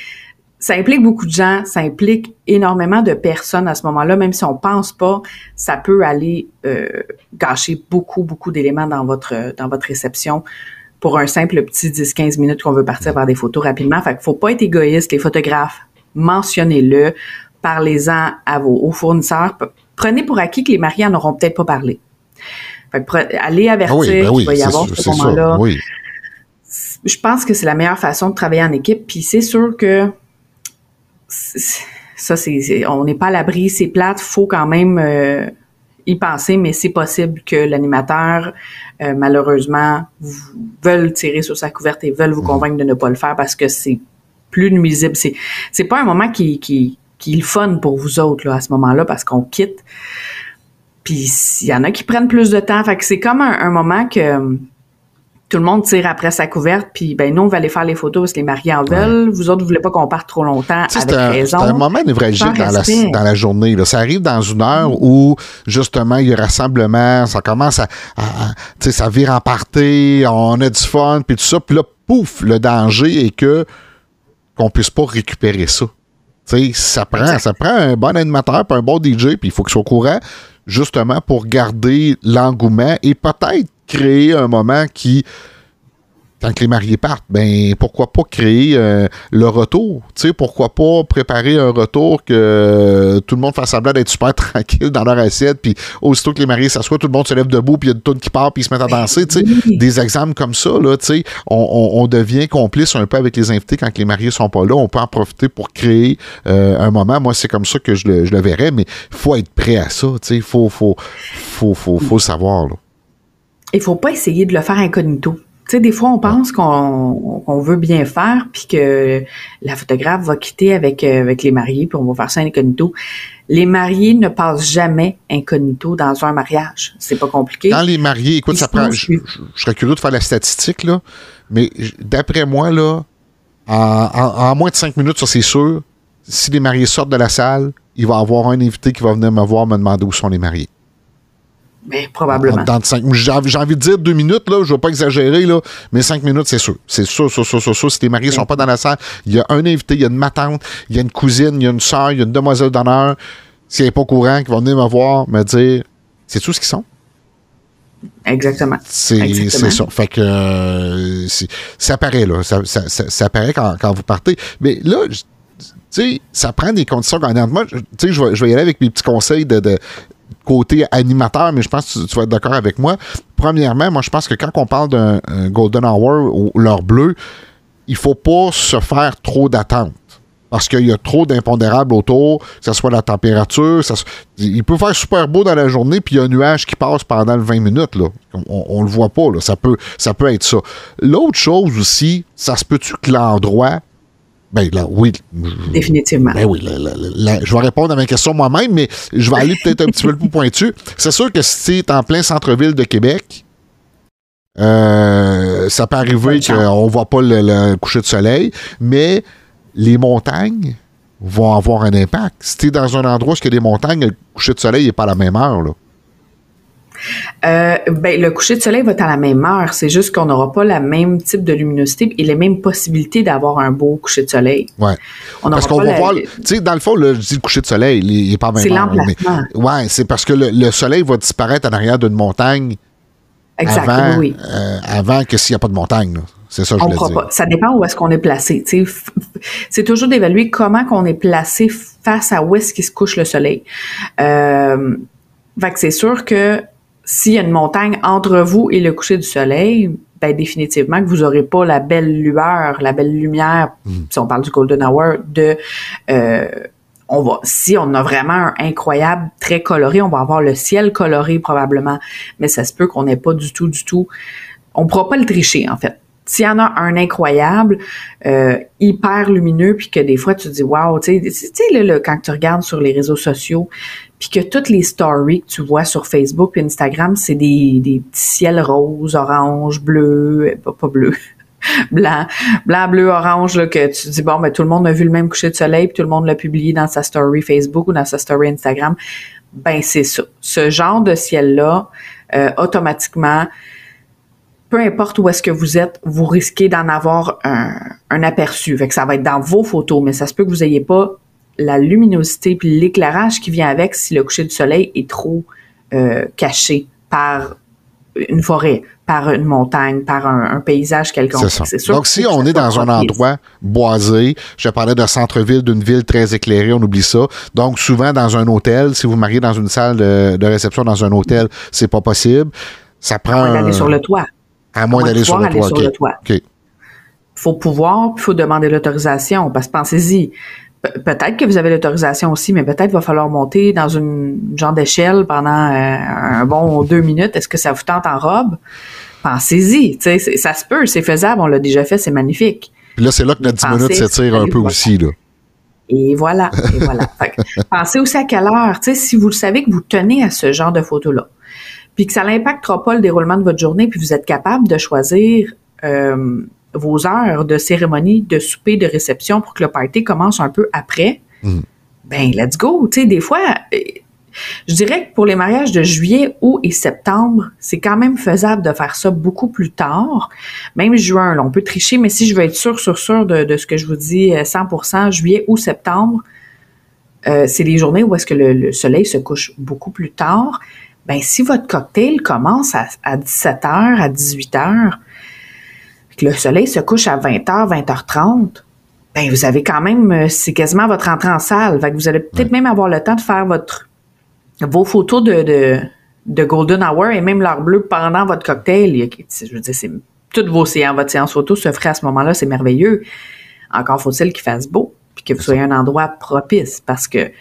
ça implique beaucoup de gens, ça implique énormément de personnes à ce moment-là, même si on pense pas, ça peut aller euh, gâcher beaucoup, beaucoup d'éléments dans votre dans votre réception pour un simple petit 10-15 minutes qu'on veut partir faire des photos rapidement. Fait qu'il faut pas être égoïste, les photographes, mentionnez-le, parlez-en à vos aux fournisseurs. Prenez pour acquis que les mariés en auront peut-être pas parlé. Fait que allez avertir ben qu'il va y avoir ce moment-là. Je pense que c'est la meilleure façon de travailler en équipe. Puis c'est sûr que ça, c'est, on n'est pas à l'abri, c'est plate, faut quand même euh, y penser, mais c'est possible que l'animateur, euh, malheureusement, veulent tirer sur sa couverte et veulent vous mhm. convaincre de ne pas le faire parce que c'est plus nuisible. C'est, c'est pas un moment qui, qui, qui est le fun pour vous autres là, à ce moment-là parce qu'on quitte. Puis il y en a qui prennent plus de temps. Fait que c'est comme un moment que tout le monde tire après sa couverte, puis ben nous, on va aller faire les photos parce que les mariés en veulent. Vous autres, vous voulez pas qu'on parte trop longtemps avec raison. C'est un moment névralgique dans la, dans la journée. Là. Ça arrive dans une heure mm. où, justement, il y a rassemblement, ça commence à, sais, ça vire en partie, on a du fun, puis tout ça. Puis là, pouf, le danger est que qu'on puisse pas récupérer ça. Tu sais, ça prend, ça prend un bon animateur, puis un bon DJ, puis il faut qu'il soit au courant, justement, pour garder l'engouement et peut-être créer un moment qui quand les mariés partent, ben pourquoi pas créer euh, le retour? Tu sais, pourquoi pas préparer un retour que tout le monde fasse semblant d'être super tranquille dans leur assiette, puis aussitôt que les mariés s'assoient, tout le monde se lève debout, puis il y a une tonne qui part, puis ils se mettent à danser. Tu sais, des exemples comme ça, là, tu sais, on, devient complice un peu avec les invités quand les mariés sont pas là. On peut en profiter pour créer euh, un moment. Moi, c'est comme ça que je le, je le verrais, mais il faut être prêt à ça. Tu sais, il faut, faut, faut, faut, faut le savoir. Là il faut pas essayer de le faire incognito. Tu sais, des fois, on pense qu'on veut bien faire, puis que la photographe va quitter avec, euh, avec les mariés, puis on va faire ça incognito. Les mariés ne passent jamais incognito dans un mariage. C'est pas compliqué. Quand les mariés, écoute, ça prend. Je, serais curieux de faire la statistique, là, mais d'après moi, là, en, moins de cinq minutes, ça c'est sûr, si les mariés sortent de la salle, il va y avoir un invité qui va venir me voir me demander où sont les mariés. Mais probablement. J'ai envie de dire deux minutes, là, je ne vais pas exagérer, là, mais cinq minutes, c'est sûr. C'est sûr, sûr, sûr, sûr, sûr. Si tes mariés ne sont pas dans la salle, il y a un invité, il y a une matante, il y a une cousine, il y a une soeur, il y a une demoiselle d'honneur. S'il n'est pas courant, qui va venir me voir, me dire c'est tout ce qu'ils sont? Exactement. C'est ça. Fait que euh, ça paraît, là. Ça, ça, ça, paraît quand, quand, vous partez. Mais là, tu sais, ça prend des conditions gagnantes. Moi, tu sais, je vais, je vais y aller avec mes petits conseils de, de, côté animateur, mais je pense que tu, vas être d'accord avec moi. Premièrement, moi, je pense que quand on parle d'un Golden Hour ou l'heure bleue, il faut pas se faire trop d'attentes. Parce qu'il y a trop d'impondérables autour, que ce soit la température. Ça, il peut faire super beau dans la journée, puis il y a un nuage qui passe pendant le 20 minutes. Là. On, ne le voit pas. Là. Ça, peut, ça peut être ça. L'autre chose aussi, ça se peut-tu que l'endroit ben là, oui. Définitivement. Ben oui, je vais répondre à ma question moi-même, mais je vais aller peut-être un petit peu plus pointu. C'est sûr que si tu es en plein centre-ville de Québec, euh, ça peut arriver qu'on ne voit pas le, coucher de soleil, mais les montagnes vont avoir un impact. Si tu es dans un endroit où il y a des montagnes, le coucher de soleil n'est pas à la même heure. Là. Euh, ben, le coucher de soleil va être à la même heure. C'est juste qu'on n'aura pas la même type de luminosité et les mêmes possibilités d'avoir un beau coucher de soleil. Ouais. parce qu'on va voir, tu sais, dans le fond, je dis le coucher de soleil, il n'est pas à même. C'est Ouais, c'est parce que le, soleil va disparaître en arrière d'une montagne. Avant, euh, avant que s'il n'y a pas de montagne. C'est ça, je voulais dire. Pas. Ça dépend où est-ce qu'on est placé. C'est toujours d'évaluer comment qu'on est placé face à où est-ce qu'il se couche le soleil. Euh, fait que c'est sûr que s'il y a une montagne entre vous et le coucher du soleil, ben définitivement que vous n'aurez pas la belle lueur, la belle lumière, hmm. si on parle du golden hour, de euh, on va si on a vraiment un incroyable très coloré, on va avoir le ciel coloré probablement, mais ça se peut qu'on n'ait pas du tout du tout on pourra pas le tricher en fait. S'il y en a un incroyable, euh, hyper lumineux, puis que des fois tu dis wow, tu sais, là, quand tu regardes sur les réseaux sociaux, puis que toutes les stories que tu vois sur Facebook et Instagram, c'est des, des petits ciels roses, oranges, bleus, pas, pas bleus, blanc, blanc, bleu, orange, là, que tu dis, bon, ben, tout le monde a vu le même coucher de soleil, puis tout le monde l'a publié dans sa story Facebook ou dans sa story Instagram. Ben, c'est ça. Ce genre de ciel-là, euh, automatiquement, peu importe où est-ce que vous êtes, vous risquez d'en avoir un, un, aperçu. Fait que ça va être dans vos photos, mais ça se peut que vous n'ayez pas la luminosité puis l'éclairage qui vient avec si le coucher du soleil est trop euh, caché par une forêt, par une montagne, par un, paysage quelconque. C'est sûr Donc, si on est dans un endroit boisé, je parlais de centre-ville, d'une ville très éclairée, on oublie ça. Donc, souvent dans un hôtel, si vous mariez dans une salle de, réception dans un hôtel, c'est pas possible. Ça prend. À moins d'aller sur le toit. À moins d'aller sur, le toit. Il faut pouvoir, il faut demander l'autorisation, parce que pensez-y, peut-être que vous avez l'autorisation aussi, mais peut-être va falloir monter dans une genre d'échelle pendant euh, un bon deux minutes. Est-ce que ça vous tente en robe? Pensez-y. Ça se peut, c'est faisable, on l'a déjà fait, c'est magnifique. Puis là, c'est là que notre 10 minutes s'étire un peu aussi. Là. Et voilà, et voilà. pensez aussi à quelle heure. Si vous le savez que vous tenez à ce genre de photos-là, puis que ça n'impactera pas le déroulement de votre journée, puis vous êtes capable de choisir euh, vos heures de cérémonie, de souper, de réception pour que le party commence un peu après, mm. ben let's go. Tu sais, des fois, euh, je dirais que pour les mariages de juillet, août et septembre, c'est quand même faisable de faire ça beaucoup plus tard. Même juin, là, on peut tricher, mais si je veux être sûr, sûr, sûr de, ce que je vous dis, 100%, euh, juillet ou septembre, euh, c'est les journées où est-ce que le, soleil se couche beaucoup plus tard. Ben, si votre cocktail commence à, à 17h, à 18h, que le soleil se couche à 20h, 20h30, ben vous avez quand même, euh, c'est quasiment votre entrée en salle. Fait que vous allez peut-être même avoir le temps de faire votre vos photos de, de, Golden Hour et même l'heure bleue pendant votre cocktail. Je veux dire, c'est toutes vos séances, votre séance photo se ferait à ce moment-là, c'est merveilleux. Encore faut-il qu'il fasse beau, puis que vous soyez un endroit propice, parce que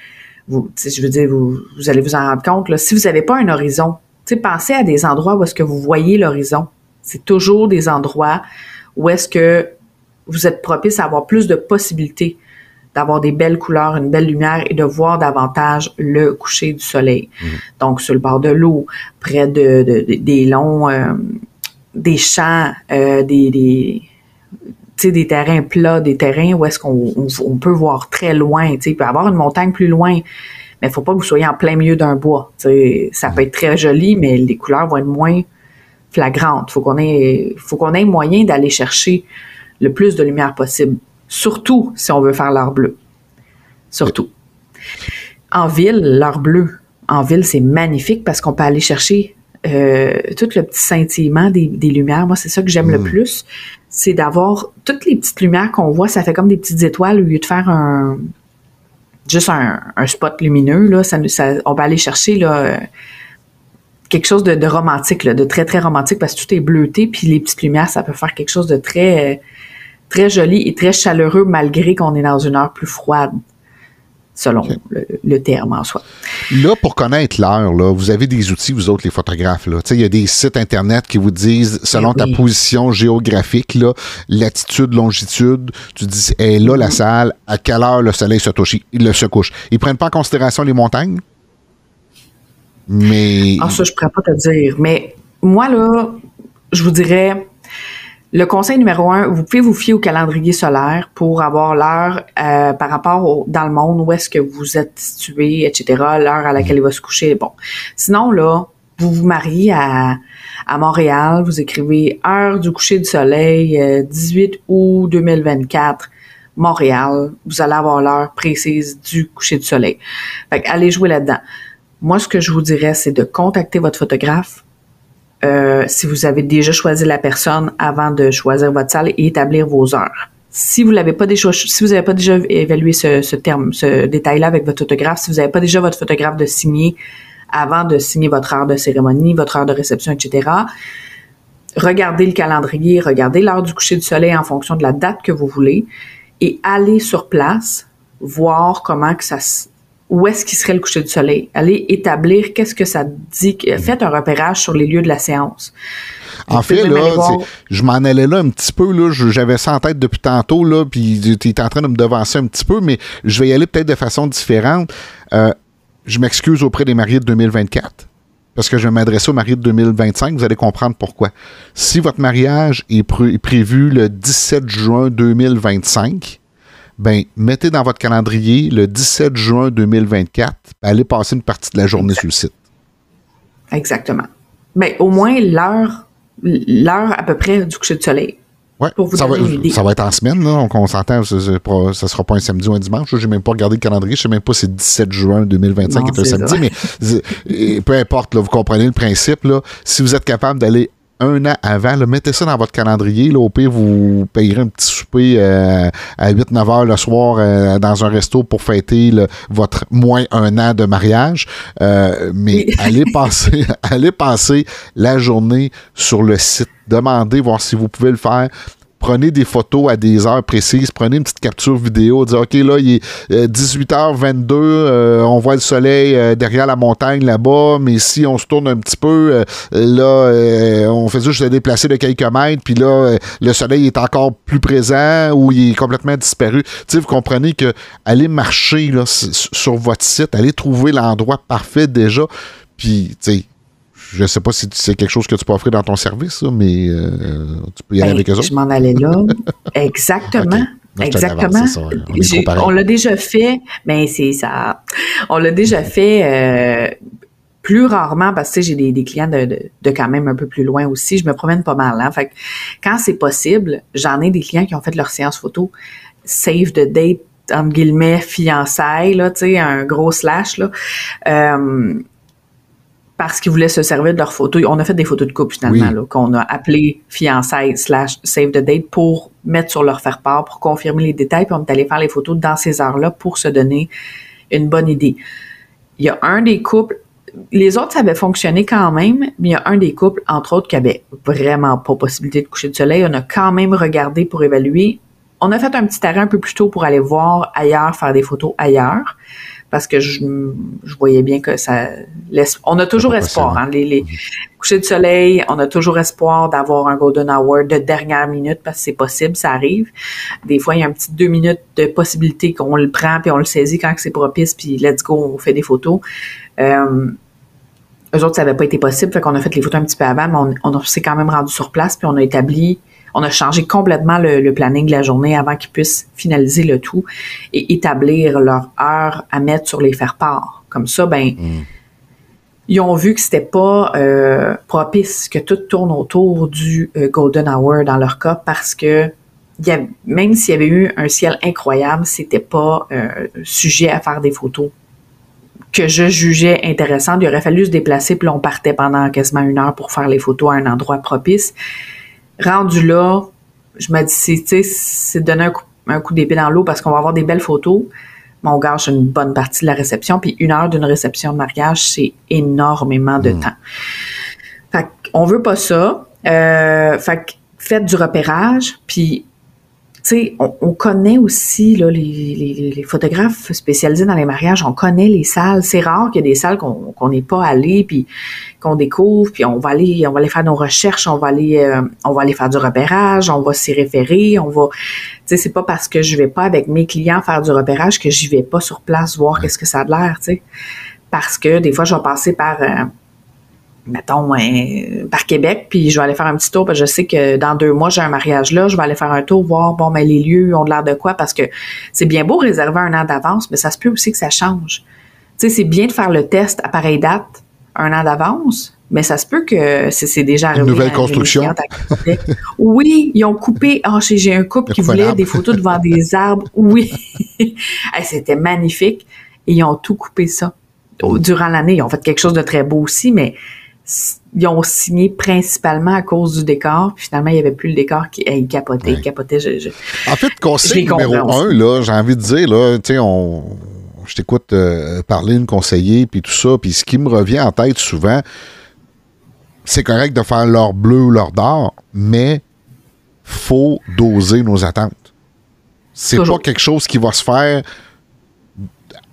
vous, je veux dire, vous, vous allez vous en rendre compte, là, si vous n'avez pas un horizon, pensez à des endroits où est-ce que vous voyez l'horizon. C'est toujours des endroits où est-ce que vous êtes propice à avoir plus de possibilités d'avoir des belles couleurs, une belle lumière et de voir davantage le coucher du soleil. Mm. Donc, sur le bord de l'eau, près de, des longs, euh, des champs, euh, des, des des terrains plats, des terrains où est-ce qu'on peut voir très loin. Il peut y avoir une montagne plus loin, mais il faut pas que vous soyez en plein milieu d'un bois. Ça peut être très joli, mais les couleurs vont être moins flagrante. Faut qu'on ait, faut qu'on ait moyen d'aller chercher le plus de lumière possible. Surtout si on veut faire l'heure bleue. Surtout. En ville, l'heure bleue, en ville, c'est magnifique parce qu'on peut aller chercher euh, tout le petit scintillement des, lumières. Moi, c'est ça que j'aime le mm. plus. C'est d'avoir toutes les petites lumières qu'on voit, ça fait comme des petites étoiles au lieu de faire un juste un, spot lumineux. Là, ça, on peut aller chercher là, quelque chose de, romantique, de très, très romantique parce que tout est bleuté, puis les petites lumières, ça peut faire quelque chose de très, très joli et très chaleureux malgré qu'on est dans une heure plus froide selon le, terme en soi. Là, pour connaître l'heure, vous avez des outils, vous autres, les photographes. Il y a des sites Internet qui vous disent, selon ta position géographique, là, latitude, longitude, tu dis, est là la mm-hmm. salle, à quelle heure le soleil se, touche, il se couche. Ils prennent pas en considération les montagnes? Mais. Ah, ça, je pourrais pas te dire. Mais moi, là, je vous dirais, le conseil numéro un, vous pouvez vous fier au calendrier solaire pour avoir l'heure euh, par rapport dans le monde où est-ce que vous êtes situé, etc., l'heure à laquelle il va se coucher. Bon. Sinon, là, vous vous mariez à, à Montréal, vous écrivez heure du coucher du soleil, 18 euh, août 2024, Montréal, vous allez avoir l'heure précise du coucher du soleil. Fait allez jouer là-dedans. Moi, ce que je vous dirais, c'est de contacter votre photographe. Euh, si vous avez déjà choisi la personne avant de choisir votre salle et établir vos heures. Si vous pas n'avez pas déjà évalué ce, terme, ce détail-là avec votre photographe, si vous n'avez pas déjà votre photographe de signer avant de signer votre heure de cérémonie, votre heure de réception, etc., regardez le calendrier, regardez l'heure du coucher du soleil en fonction de la date que vous voulez et allez sur place voir comment que ça, où est-ce qu'il serait le coucher du soleil? Allez établir qu'est-ce que ça dit. Faites un repérage sur les lieux de la séance. En fait, là, je m'en allais là un petit peu, là, j'avais ça en tête depuis tantôt, là, puis tu es en train de me devancer un petit peu, mais je vais y aller peut-être de façon différente. Euh, je m'excuse auprès des mariés de 2024. parce que je vais m'adresser au marié de 2025, vous allez comprendre pourquoi. Si votre mariage est, prévu le 17 juin 2025, ben, mettez dans votre calendrier le 17 juin 2024, allez passer une partie de la journée sur le site. Exactement. Mais ben, au moins l'heure, l'heure à peu près du coucher de soleil. Ouais, ça, va, ça va être en semaine, là. On, s'entend, ça, ne sera pas un samedi ou un dimanche. Je n'ai même pas regardé le calendrier. Je sais même pas si c'est 17 juin 2025 qui est un samedi, mais peu importe, là, vous comprenez le principe. Là. Si vous êtes capable d'aller un an avant. mettez ça dans votre calendrier. Là, au pire, vous payerez un petit souper euh, à 8-9 heures le soir euh, dans un resto pour fêter votre moins un an de mariage. Euh, mais allez, passer, allez passer la journée sur le site. Demandez, voir si vous pouvez le faire prenez des photos à des heures précises, prenez une petite capture vidéo, dites OK, là, il est 18h22, euh, euh, on voit le soleil euh, derrière la montagne là-bas, mais si on se tourne un petit peu, là, on fait juste se déplacer de quelques mètres, puis là, le soleil est encore plus présent ou il est complètement disparu. Tu vous comprenez que aller marcher là, sur votre site, aller trouver l'endroit parfait déjà, puis, tu sais, je sais pas si c'est quelque chose que tu peux offrir dans ton service, mais euh, tu peux y aller ben, avec eux autres. Je m'en allais là. Exactement. Exactement. On, l'a déjà fait, mais c'est ça. On l'a déjà fait euh, plus rarement parce que j'ai des, clients de, quand même un peu plus loin aussi. Je me promène pas mal. Hein. Fait quand c'est possible, j'en ai des clients qui ont fait leur séance photo save the date entre guillemets fiançailles là, tu sais, un gros slash là. Euh, parce qu'ils voulaient se servir de leurs photos. On a fait des photos de couple finalement, qu'on a appelé fiançailles slash save the date pour mettre sur leur faire-part, pour confirmer les détails, puis on est allé faire les photos dans ces heures-là pour se donner une bonne idée. Il y a un des couples, les autres, ça avait fonctionné quand même, mais il y a un des couples, entre autres, qui avait vraiment pas possibilité de coucher de soleil. On a quand même regardé pour évaluer. On a fait un petit arrêt un peu plus tôt pour aller voir ailleurs, faire des photos ailleurs parce que je, voyais bien que ça laisse. On a toujours espoir, hein, les, les couchers de soleil, on a toujours espoir d'avoir un golden hour de dernière minute parce que c'est possible, ça arrive. Des fois, il y a un petit deux minutes de possibilité qu'on le prend puis on le saisit quand c'est propice puis let's go, on fait des photos. Euh, eux autres, ça n'avait pas été possible, fait qu'on a fait les photos un petit peu avant, mais on, on s'est quand même rendu sur place puis on a établi on a changé complètement le, planning de la journée avant qu'ils puissent finaliser le tout et établir leur heure à mettre sur les faire-part. Comme ça, ben, mm. ils ont vu que c'était pas euh, propice que tout tourne autour du euh, Golden Hour dans leur cas parce que même s'il y avait eu un ciel incroyable, c'était pas euh, sujet à faire des photos que je jugeais intéressantes. Il aurait fallu se déplacer, puis on partait pendant quasiment une heure pour faire les photos à un endroit propice rendu là, je me dis, c'est donner un coup, un coup d'épée dans l'eau parce qu'on va avoir des belles photos, mais on gâche une bonne partie de la réception. Puis une heure d'une réception de mariage, c'est énormément de hmm. temps. Fait qu'on veut pas ça. Euh, fait que faites du repérage, puis sais, on, connaît aussi là, les, photographes spécialisés dans les mariages, on connaît les salles. C'est rare qu'il y ait des salles qu'on n'est pas allé, puis qu'on découvre, puis on va aller, on va aller faire nos recherches, on va aller, euh, on va aller faire du repérage, on va s'y référer, on va, tu sais, c'est pas parce que je vais pas avec mes clients faire du repérage que j'y vais pas sur place voir qu'est-ce que ça a l'air, tu sais, parce que des fois je vais passer par euh, mettons, par Québec, puis je vais aller faire un petit tour, parce que je sais que dans deux mois, j'ai un mariage là, je vais aller faire un tour, voir, bon, mais les lieux ont l'air de quoi, parce que c'est bien beau réserver un an d'avance, mais ça se peut aussi que ça change. Tu sais, c'est bien de faire le test à pareille date, un an d'avance, mais ça se peut que c'est déjà arrivé. Une nouvelle construction. oui, ils ont coupé. Oh, j'ai un couple qui voulait des photos devant des arbres. Oui. C'était magnifique. Et ils ont tout coupé ça. Durant l'année, ils ont fait quelque chose de très beau aussi, mais ils ont signé principalement à cause du décor. Puis finalement, il n'y avait plus le décor qui hey, capotait, capotait. en fait, conseil numéro un, là, j'ai envie de dire, là, tu sais, on, je t'écoute euh, parler, une conseiller, puis tout ça, puis ce qui me revient en tête souvent, c'est correct de faire leur bleu ou leur d'or, mais faut doser nos attentes. C'est pas quelque chose qui va se faire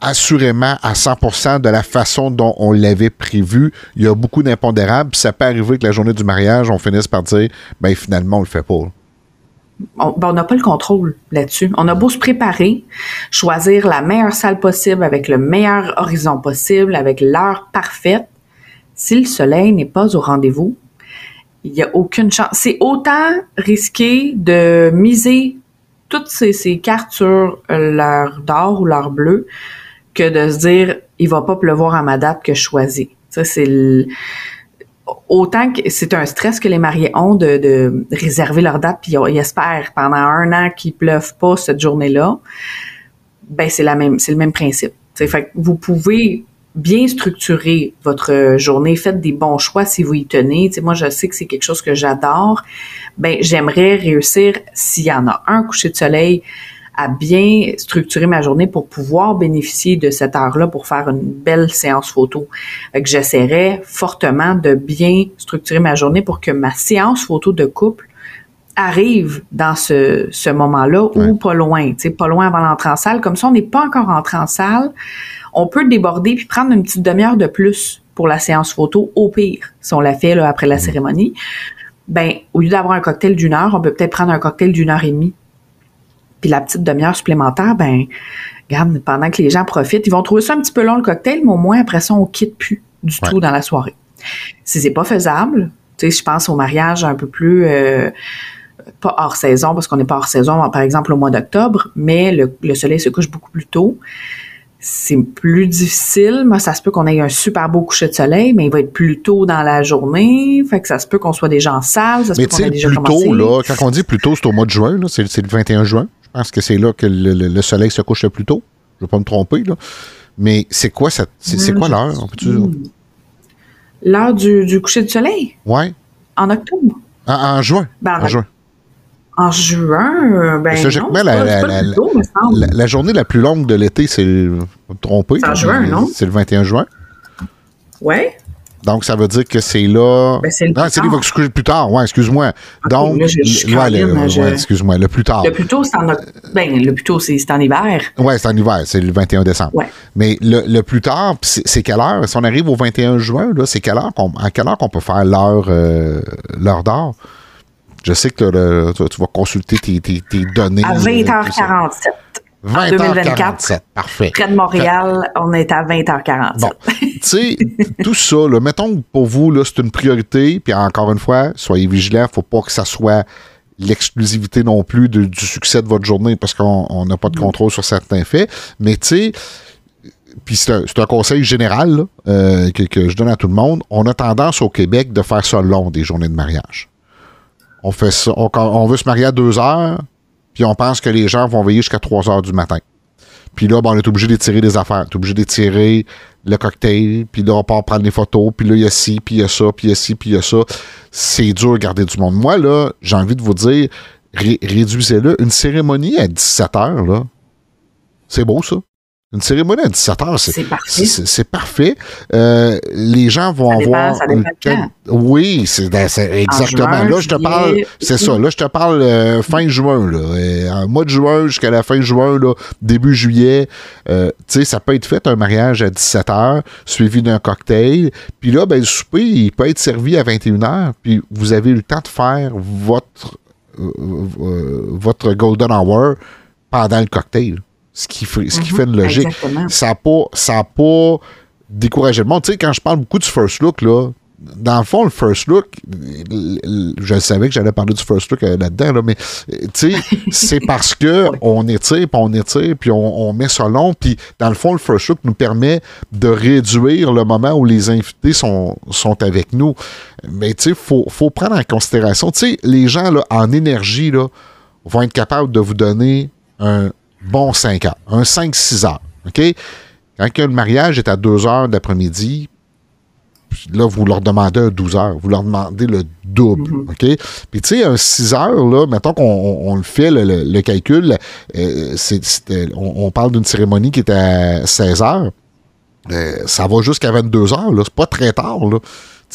assurément à 100% de la façon dont on l'avait prévu. Il y a beaucoup d'impondérables. Ça peut arriver que la journée du mariage, on finisse par dire, ben finalement, on le fait pas. Ben, on n'a pas le contrôle là-dessus. On a beau se préparer, choisir la meilleure salle possible avec le meilleur horizon possible, avec l'heure parfaite. si le soleil n'est pas au rendez-vous, il n'y a aucune chance. C'est autant risqué de miser toutes ces, cartes sur leur d'or ou leur bleu que de se dire il va pas pleuvoir à ma date que je choisis. Ça, c'est autant que c'est un stress que les mariés ont de, réserver leur date puis ils espèrent pendant un an qu'il pleuve pas cette journée-là. Ben c'est la même, c'est le même principe. fait vous pouvez bien structurer votre journée, faites des bons choix si vous y tenez. moi, je sais que c'est quelque chose que j'adore. Ben, j'aimerais réussir, s'il y en a un coucher de soleil, à bien structurer ma journée pour pouvoir bénéficier de cette heure-là pour faire une belle séance photo. Fait que j'essaierais fortement de bien structurer ma journée pour que ma séance photo de couple arrive dans ce, ce moment-là ou pas loin, tu sais, pas loin avant l'entrée en salle. Comme ça, on n'est pas encore entré en salle on peut déborder puis prendre une petite demi-heure de plus pour la séance photo, au pire, si on la fait là, après la mm. cérémonie. Ben, au lieu d'avoir un cocktail d'une heure, on peut peut-être prendre un cocktail d'une heure et demie. Puis la petite demi-heure supplémentaire, ben, regarde, pendant que les gens profitent, ils vont trouver ça un petit peu long le cocktail, mais au moins après ça, on quitte plus du tout dans la soirée. Si c'est pas faisable, tu sais, je pense au mariage un peu plus euh, pas hors saison parce qu'on n'est pas hors saison, par exemple au mois d'octobre, mais le, soleil se couche beaucoup plus tôt c'est plus difficile. Moi, ça se peut qu'on ait un super beau coucher de soleil, mais il va être plus tôt dans la journée. Fait que ça se peut qu'on soit déjà en salle. Ça se mais tu sais, plus tôt, là, quand on dit plus tôt, c'est au mois de juin, c'est, le 21 juin. Je pense que c'est là que le, soleil se couche le plus tôt. Je ne vais pas me tromper, là. Mais c'est quoi, ça, c'est, quoi l'heure? L'heure du, coucher du soleil? Oui. En octobre? En, juin. Ben, en juin. En juin, euh, ben non, la, la, journée la plus longue de l'été, c'est. C'est en juin, non? C'est le 21 juin. Oui. Donc, ça veut dire que c'est là. Ben, c'est le non, c'est va plus tard. Ouais, excuse-moi. Donc, le, excuse-moi, le plus tard. Le plus tôt, c'est en, ben, le plus tôt, c'est, en hiver. Oui, c'est en hiver. C'est le 21 décembre. Ouais. Mais le, le plus tard, c'est, quelle heure? Si on arrive au 21 juin, là, c'est quelle heure qu'on, à quelle heure qu'on peut faire l'heure, euh, l'heure d'or? Je sais que tu, vas consulter tes, données. À 20h47. 20h47. Parfait. Près de Montréal, on est à 20h47. Bon, tu sais, tout ça, mettons que pour vous, là, c'est une priorité, puis encore une fois, soyez vigilants, faut pas que ça soit l'exclusivité non plus du succès de votre journée parce qu'on n'a pas de mm. contrôle sur certains faits. Mais tu sais, puis c'est un, conseil général euh, que, que, je donne à tout le monde. On a tendance au Québec de faire ça long, des journées de mariage. On fait ça. On, veut se marier à 2 heures, puis on pense que les gens vont veiller jusqu'à 3 heures du matin. Puis là, ben, on est obligé d'étirer des affaires. On est obligé d'étirer le cocktail, puis là, on part prendre des photos, puis là, il y a ci, puis il y a ça, puis il y a ci, puis il y a ça. C'est dur de garder du monde. Moi, là, j'ai envie de vous dire, réduisez-le. Une cérémonie à 17 heures, là, c'est beau, ça. Une cérémonie à 17 heures, c'est parfait. C'est parfait. Euh, les gens vont avoir. oui, c'est exactement. là, je te parle. C'est ça. Là, je te parle euh, fin juin. Là, en mois de juin jusqu'à la fin juin, là, début juillet. Euh, tu sais, ça peut être fait un mariage à 17 heures, suivi d'un cocktail. Puis là, ben, le souper, il peut être servi à 21 heures. Puis vous avez eu le temps de faire votre, votre golden hour pendant le cocktail ce qui fait, ce qui mhm. fait une logique. Ça n'a pas, ça pas découragé le monde. Tu sais, quand je parle beaucoup du first look, là, dans le fond, le first look, je savais que j'allais parler du first look euh, là-dedans, là, mais tu sais, c'est parce que on étire, puis on étire, puis on, met ça long, puis dans le fond, le first look nous permet de réduire le moment où les invités sont, sont avec nous. Mais tu sais, il faut, faut prendre en considération, tu sais, les gens là, en énergie là, vont être capables de vous donner un, bon 5 heures. Un 5-6 heures. OK? Quand le mariage est à 2 heures d'après-midi, là, vous leur demandez un 12 heures. Vous leur demandez le double. Mm-hmm. OK? Puis, tu sais, un 6 heures, là, mettons qu'on le fait, le, calcul, euh, on, parle d'une cérémonie qui est à 16 heures. Euh, ça va jusqu'à 22 heures. C'est pas très tard. Là.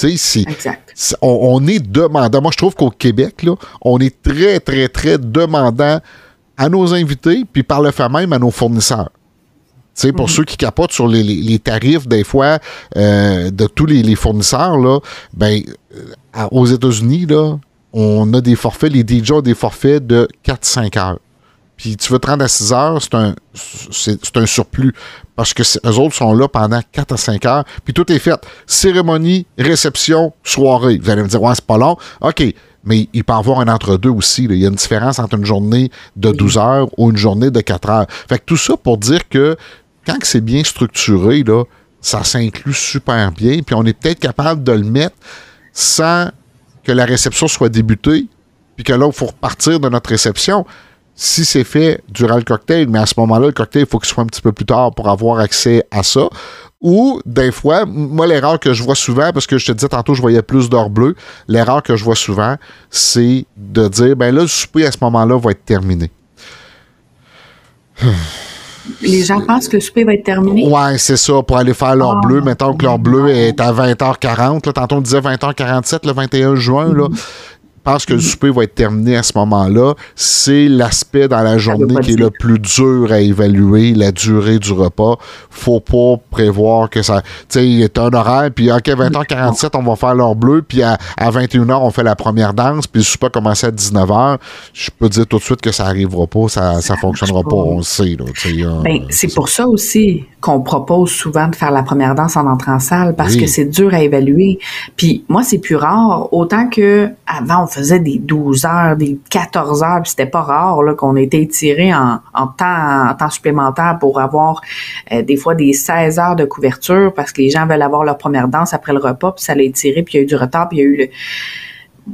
exact. On, on, est demandant. Moi, je trouve qu'au Québec, là, on est très, très, très demandant à nos invités, puis par le fait même à nos fournisseurs. sais, pour mhm. ceux qui capotent sur les, tarifs, des fois, euh, de tous les, fournisseurs, là, ben, euh, aux États-Unis, là, on a des forfaits, les DJ ont des forfaits de 4-5 heures. Puis tu veux te rendre à 6 heures, c'est un, c'est, un surplus. parce que eux autres sont là pendant 4 à 5 heures, puis tout est fait. Cérémonie, réception, soirée. Vous allez me dire, ouais, c'est pas long. OK, mais il peut y avoir un entre-deux aussi. Il y a une différence entre une journée de 12 heures ou une journée de 4 heures. Fait que tout ça pour dire que quand c'est bien structuré, là, ça s'inclut super bien, puis on est peut-être capable de le mettre sans que la réception soit débutée, puis que là, il faut repartir de notre réception si c'est fait durant le cocktail, mais à ce moment-là, le cocktail, il faut qu'il soit un petit peu plus tard pour avoir accès à ça. Ou, des fois, moi, l'erreur que je vois souvent, parce que je te disais tantôt, je voyais plus d'or bleu, l'erreur que je vois souvent, c'est de dire, ben là, le souper à ce moment-là va être terminé. Les gens pensent que le souper va être terminé. Ouais, c'est ça, pour aller faire l'or ah. bleu. Mettons que l'or bleu est à 20h40. Là, tantôt, on disait 20h47 le 21 juin. Là. Pense que le souper va être terminé à ce moment-là. C'est l'aspect dans la journée qui est le plus dur à évaluer, la durée du repas. Faut pas prévoir que ça. Tu sais, il est un horaire, puis OK, 20h47, on va faire l'heure bleue, puis à, 21h, on fait la première danse, puis le souper commence à 19h. Je peux dire tout de suite que ça arrivera pas, ça, ça fonctionnera pas, on le sait. Ben, c'est pour ça aussi qu'on propose souvent de faire la première danse en entrant en salle, parce que c'est dur à évaluer. Puis moi, c'est plus rare, autant que avant, on faisait des 12 heures, des 14 heures, puis c'était pas rare là, qu'on était étiré en, temps, en temps supplémentaire pour avoir euh, des fois des 16 heures de couverture parce que les gens veulent avoir leur première danse après le repas, puis ça l'a étiré, puis il y a eu du retard, puis il y a eu le...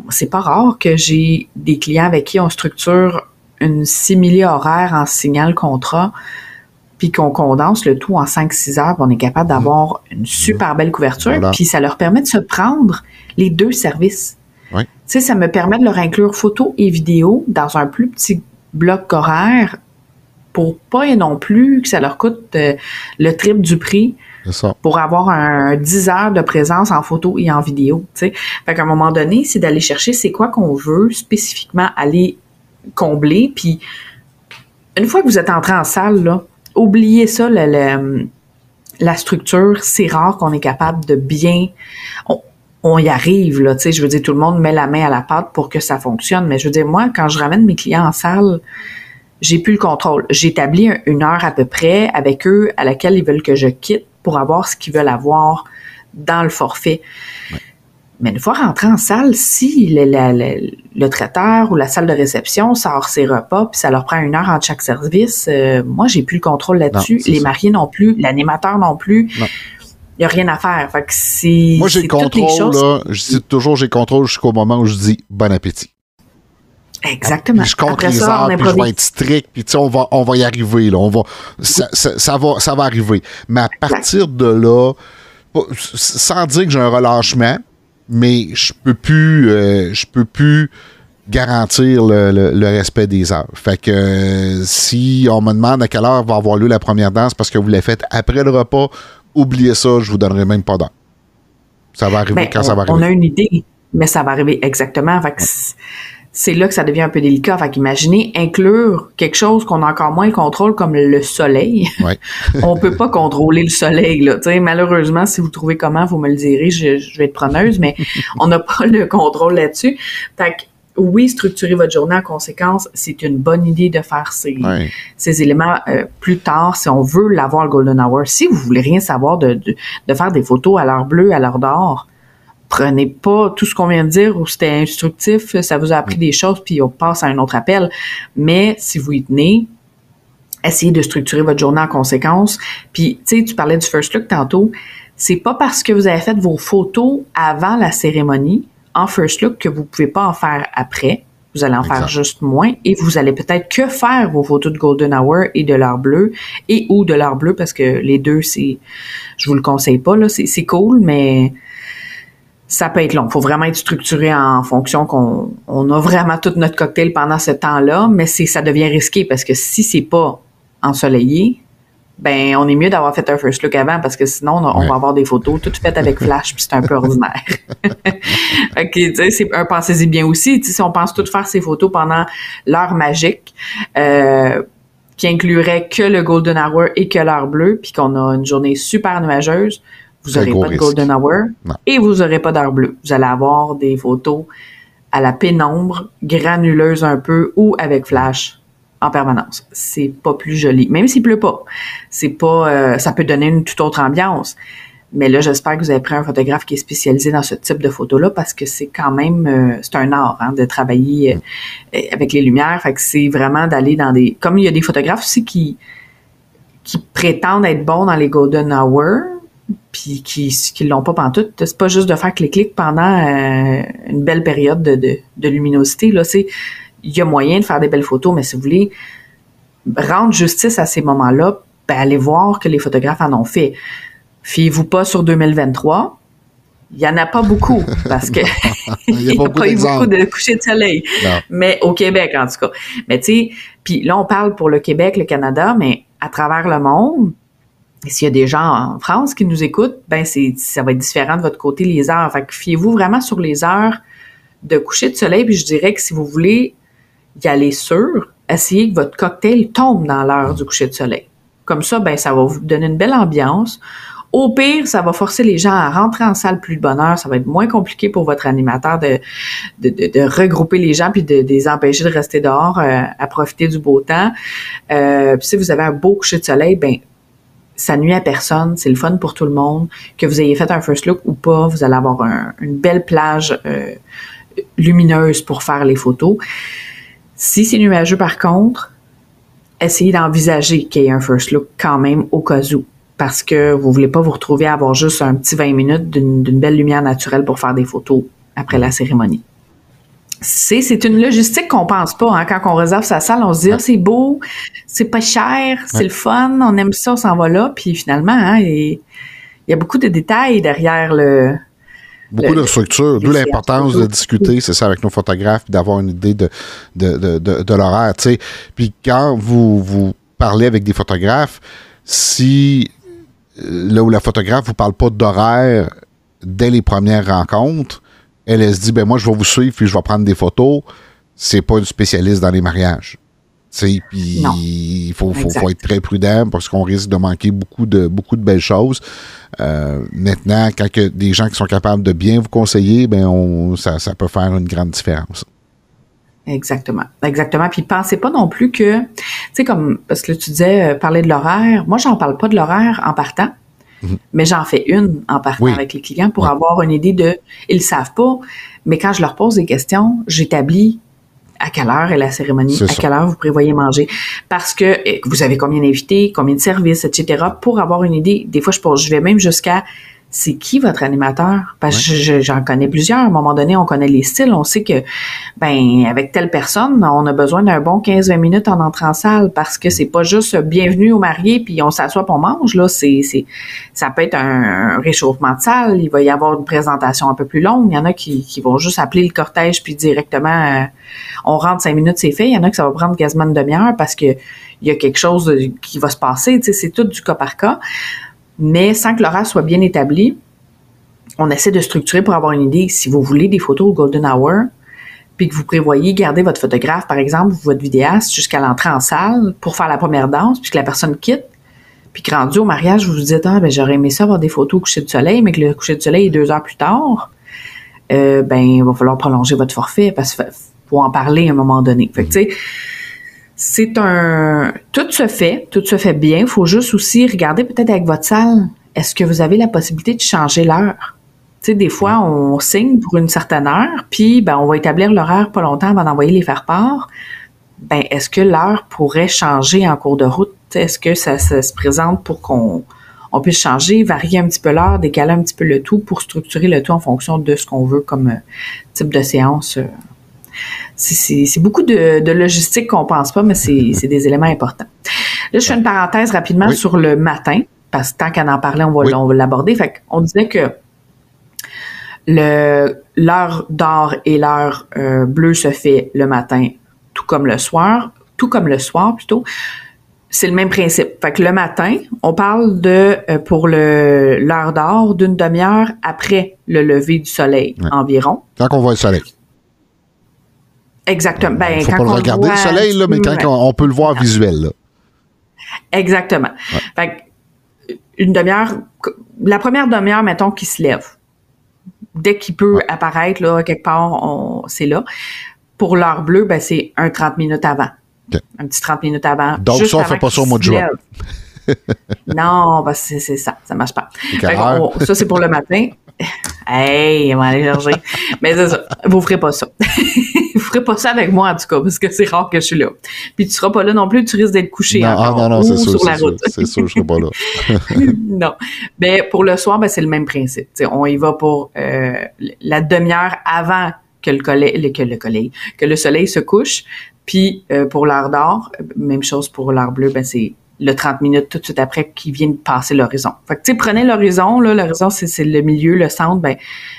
C'est pas rare que j'ai des clients avec qui on structure une simili horaire en signal contrat, puis qu'on condense le tout en 5-6 heures, on est capable d'avoir une super belle couverture, puis ça leur permet de se prendre les deux services. Tu sais, ça me permet de leur inclure photos et vidéos dans un plus petit bloc horaire pour pas et non plus que ça leur coûte euh, le triple du prix pour avoir un 10 heures de présence en photo et en vidéo. sais. Fait qu'à un moment donné, c'est d'aller chercher c'est quoi qu'on veut spécifiquement aller combler. Puis une fois que vous êtes entré en salle, là, oubliez ça, la structure, c'est rare qu'on est capable de bien on y arrive, là, tu sais, je veux dire, tout le monde met la main à la pâte pour que ça fonctionne, mais je veux dire, moi, quand je ramène mes clients en salle, j'ai plus le contrôle. J'établis une heure à peu près avec eux à laquelle ils veulent que je quitte pour avoir ce qu'ils veulent avoir dans le forfait. Mais une fois rentré en salle, si le, traiteur ou la salle de réception sort ses repas, puis ça leur prend une heure entre chaque service, euh, moi, j'ai plus le contrôle là-dessus. Les mariés non plus, l'animateur non plus il n'y a rien à faire. Fait que c'est. Moi, j'ai le contrôle, là. Je dis toujours, j'ai le contrôle jusqu'au moment où je dis bon appétit. Exactement. Puis je compte les heures, puis je vais être strict, puis tu sais, on va, on va y arriver, là. On va, ça, ça, va, ça va arriver. Mais à partir de là, sans dire que j'ai un relâchement, mais je peux plus, euh, je peux plus garantir le, le, respect des heures. Fait que euh, si on me demande à quelle heure va avoir lieu la première danse parce que vous l'avez faite après le repas oubliez ça, je vous donnerai même pas d'heure. Ça va arriver ben, quand ça va arriver. On a une idée, mais ça va arriver exactement. c'est là que ça devient un peu délicat. Fait qu'imaginez inclure quelque chose qu'on a encore moins le contrôle comme le soleil. Ouais. on peut pas contrôler le soleil, là. malheureusement, si vous trouvez comment, vous me le direz, je, je vais être preneuse, mais on n'a pas le contrôle là-dessus. Fait que oui, structurer votre journée en conséquence, c'est une bonne idée de faire ces, ces éléments euh, plus tard si on veut l'avoir le Golden Hour. Si vous voulez rien savoir de, de, faire des photos à l'heure bleue, à l'heure d'or, prenez pas tout ce qu'on vient de dire ou c'était instructif, ça vous a appris des choses, puis on passe à un autre appel. Mais si vous y tenez, essayez de structurer votre journée en conséquence. Puis, tu sais, tu parlais du first look tantôt. C'est pas parce que vous avez fait vos photos avant la cérémonie en first look que vous pouvez pas en faire après. Vous allez en faire juste moins et vous allez peut-être que faire vos photos de Golden Hour et de l'heure bleue et ou de l'heure bleue parce que les deux, c'est, je vous le conseille pas, là, c'est, cool, mais ça peut être long. Faut vraiment être structuré en fonction qu'on on a vraiment tout notre cocktail pendant ce temps-là, mais c'est, ça devient risqué parce que si c'est pas ensoleillé, ben on est mieux d'avoir fait un first look avant parce que sinon on, va avoir des photos toutes faites avec flash puis c'est un peu ordinaire. ok, tu sais, c'est un pensez-y bien aussi. Si on pense tout faire ces photos pendant l'heure magique, euh, qui inclurait que le golden hour et que l'heure bleue, puis qu'on a une journée super nuageuse, vous n'aurez pas de golden hour et vous n'aurez pas d'heure bleue. Vous allez avoir des photos à la pénombre, granuleuses un peu ou avec flash en permanence. C'est pas plus joli, même s'il pleut pas. C'est pas, euh, ça peut donner une toute autre ambiance. Mais là, j'espère que vous avez pris un photographe qui est spécialisé dans ce type de photos-là parce que c'est quand même, euh, c'est un art hein, de travailler euh, avec les lumières. Fait que c'est vraiment d'aller dans des, comme il y a des photographes aussi qui qui prétendent être bons dans les golden hours, puis qui qui l'ont pas pantoute. C'est pas juste de faire clic-clic pendant une belle période de, de, de luminosité. Là, c'est il y a moyen de faire des belles photos, mais si vous voulez rendre justice à ces moments-là, ben, allez voir que les photographes en ont fait. Fiez-vous pas sur 2023. Il y en a pas beaucoup parce que il n'y a, pas eu beaucoup de coucher de soleil. Mais au Québec, en tout cas. Mais tu sais, puis là, on parle pour le Québec, le Canada, mais à travers le monde, s'il y a des gens en France qui nous écoutent, ben c'est ça va être différent de votre côté les heures. Fait que fiez-vous vraiment sur les heures de coucher de soleil. Puis je dirais que si vous voulez y aller sûr, essayez que votre cocktail tombe dans l'heure du coucher de soleil. Comme ça, ben, ça va vous donner une belle ambiance. Au pire, ça va forcer les gens à rentrer en salle plus de bonne heure. Ça va être moins compliqué pour votre animateur de, de, regrouper les gens puis de, les empêcher de rester dehors euh, à profiter du beau temps. Euh, si vous avez un beau coucher de soleil, ben ça nuit à personne, c'est le fun pour tout le monde. Que vous ayez fait un first look ou pas, vous allez avoir une belle plage euh, lumineuse pour faire les photos. Si c'est nuageux, par contre, essayez d'envisager qu'il y ait un first look quand même au cas où. Parce que vous voulez pas vous retrouver à avoir juste un petit 20 minutes d'une belle lumière naturelle pour faire des photos après la cérémonie. C'est, c'est une logistique qu'on pense pas. Hein. Quand on réserve sa salle, on se dit ah, c'est beau, c'est pas cher, c'est le fun, on aime ça, on s'en va là. Puis finalement, hein, il y a beaucoup de détails derrière le, Beaucoup de structure, d'où l'importance de discuter, c'est ça, avec nos photographes, d'avoir une idée de, de, de, de, de l'horaire. Puis quand vous, vous parlez avec des photographes, si euh, là où la photographe vous parle pas d'horaire dès les premières rencontres, elle, elle se dit ben moi je vais vous suivre puis je vais prendre des photos, c'est pas une spécialiste dans les mariages. Puis il faut, faut, être très prudent parce qu'on risque de manquer beaucoup de, beaucoup de belles choses. Euh, maintenant, quand a des gens qui sont capables de bien vous conseiller, ben on, ça, ça peut faire une grande différence. Exactement. Exactement. Puis pensez pas non plus que, tu sais, comme, parce que tu disais, euh, parler de l'horaire. Moi, j'en parle pas de l'horaire en partant, mhm. mais j'en fais une en partant avec les clients pour avoir une idée de, ils le savent pas, mais quand je leur pose des questions, j'établis à quelle heure est la cérémonie, à quelle heure vous prévoyez manger, parce que eh, vous avez combien d'invités, combien de services, etc. Pour avoir une idée, des fois je, je vais même jusqu'à c'est qui votre animateur? Parce que j'en connais plusieurs. À un moment donné, on connaît les styles. On sait que, ben, avec telle personne, on a besoin d'un bon 15-20 minutes en entrant en salle parce que c'est pas juste bienvenue au marié puis on s'assoit pour on mange. Là, c'est, c'est, ça peut être un, réchauffement de salle. Il va y avoir une présentation un peu plus longue. Il y en a qui, qui vont juste appeler le cortège puis directement, euh, on rentre cinq minutes, c'est fait. Il y en a que ça va prendre quasiment une demi-heure parce que il y a quelque chose qui va se passer. Tu sais, c'est tout du cas par cas mais sans que l'horaire soit bien établi, on essaie de structurer pour avoir une idée. Si vous voulez des photos au Golden Hour, puis que vous prévoyez garder votre photographe, par exemple, votre vidéaste, jusqu'à l'entrée en salle pour faire la première danse, puis que la personne quitte, puis que rendu au mariage, vous vous dites, ah, ben, j'aurais aimé ça avoir des photos au coucher de soleil, mais que le coucher de soleil est deux heures plus tard, euh, ben, il va falloir prolonger votre forfait parce qu'il en parler à un moment donné. Fait que, tu sais, c'est un tout se fait, tout se fait bien. Il faut juste aussi regarder peut-être avec votre salle. Est-ce que vous avez la possibilité de changer l'heure? Tu sais, des fois, on signe pour une certaine heure, puis ben, on va établir l'horaire pas longtemps avant d'envoyer les faire-part. Ben, est-ce que l'heure pourrait changer en cours de route? Est-ce que ça, se présente pour qu'on on puisse changer, varier un petit peu l'heure, décaler un petit peu le tout pour structurer le tout en fonction de ce qu'on veut comme euh, type de séance euh, c'est beaucoup de, logistique qu'on pense pas, mais c'est des éléments importants. Là, je fais une parenthèse rapidement sur le matin, parce que tant qu'à en parler, on va, l'aborder. Fait on disait que l'heure d'or et l'heure euh, bleue se fait le matin, tout comme le soir, tout comme le soir plutôt. C'est le même principe. Fait que le matin, on parle de euh, pour le l'heure d'or d'une demi-heure après le lever du soleil environ. Quand on voit le soleil. Exactement. Ben, faut pas le regarder le soleil, là, mais quand on, peut le voir visuel. Là. Exactement. Fait une demi-heure, la première demi-heure, mettons, qui se lève. Dès qu'il peut apparaître, là, quelque part, c'est là. Pour l'heure bleue, ben, c'est un 30 minutes avant. Un petit 30 minutes avant. Donc, ça, on fait pas ça au mois de juin. non, c'est ça, ça marche pas. ça, c'est pour le matin. Hey, on va aller chercher. Mais c'est ça, vous ferez pas ça. ferez pas ça avec moi, en tout cas, parce que c'est rare que je suis là. Puis tu seras pas là non plus, tu risques d'être couché non, ah, non, non, c'est sûr, sur la route. C'est sûr, je serai pas là. non. Mais pour le soir, ben, c'est le même principe. on y va pour euh, la demi-heure avant que le, collègue, que le collègue, que le soleil se couche. Puis euh, pour l'heure d'or, même chose pour l'heure bleue, ben c'est le 30 minutes tout de suite après qui vient de passer l'horizon. Fait que tu sais, prenez l'horizon, là, l'horizon c'est le milieu, le centre, ben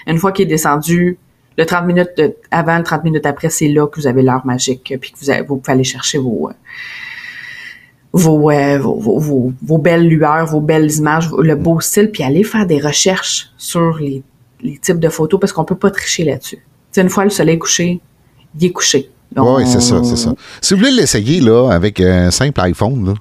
une fois qu'il est descendu, le 30 minutes avant, le 30 minutes après, c'est là que vous avez l'heure magique, puis que vous, avez, vous pouvez aller chercher vos, euh, euh, vos, vos, belles lueurs, vos belles images, le beau style, puis aller faire des recherches sur les, les types de photos parce qu'on peut pas tricher là-dessus. une fois le soleil couché, il est couché. Oui, c'est ça, c'est ça. Si vous voulez l'essayer là, avec un simple iPhone, là,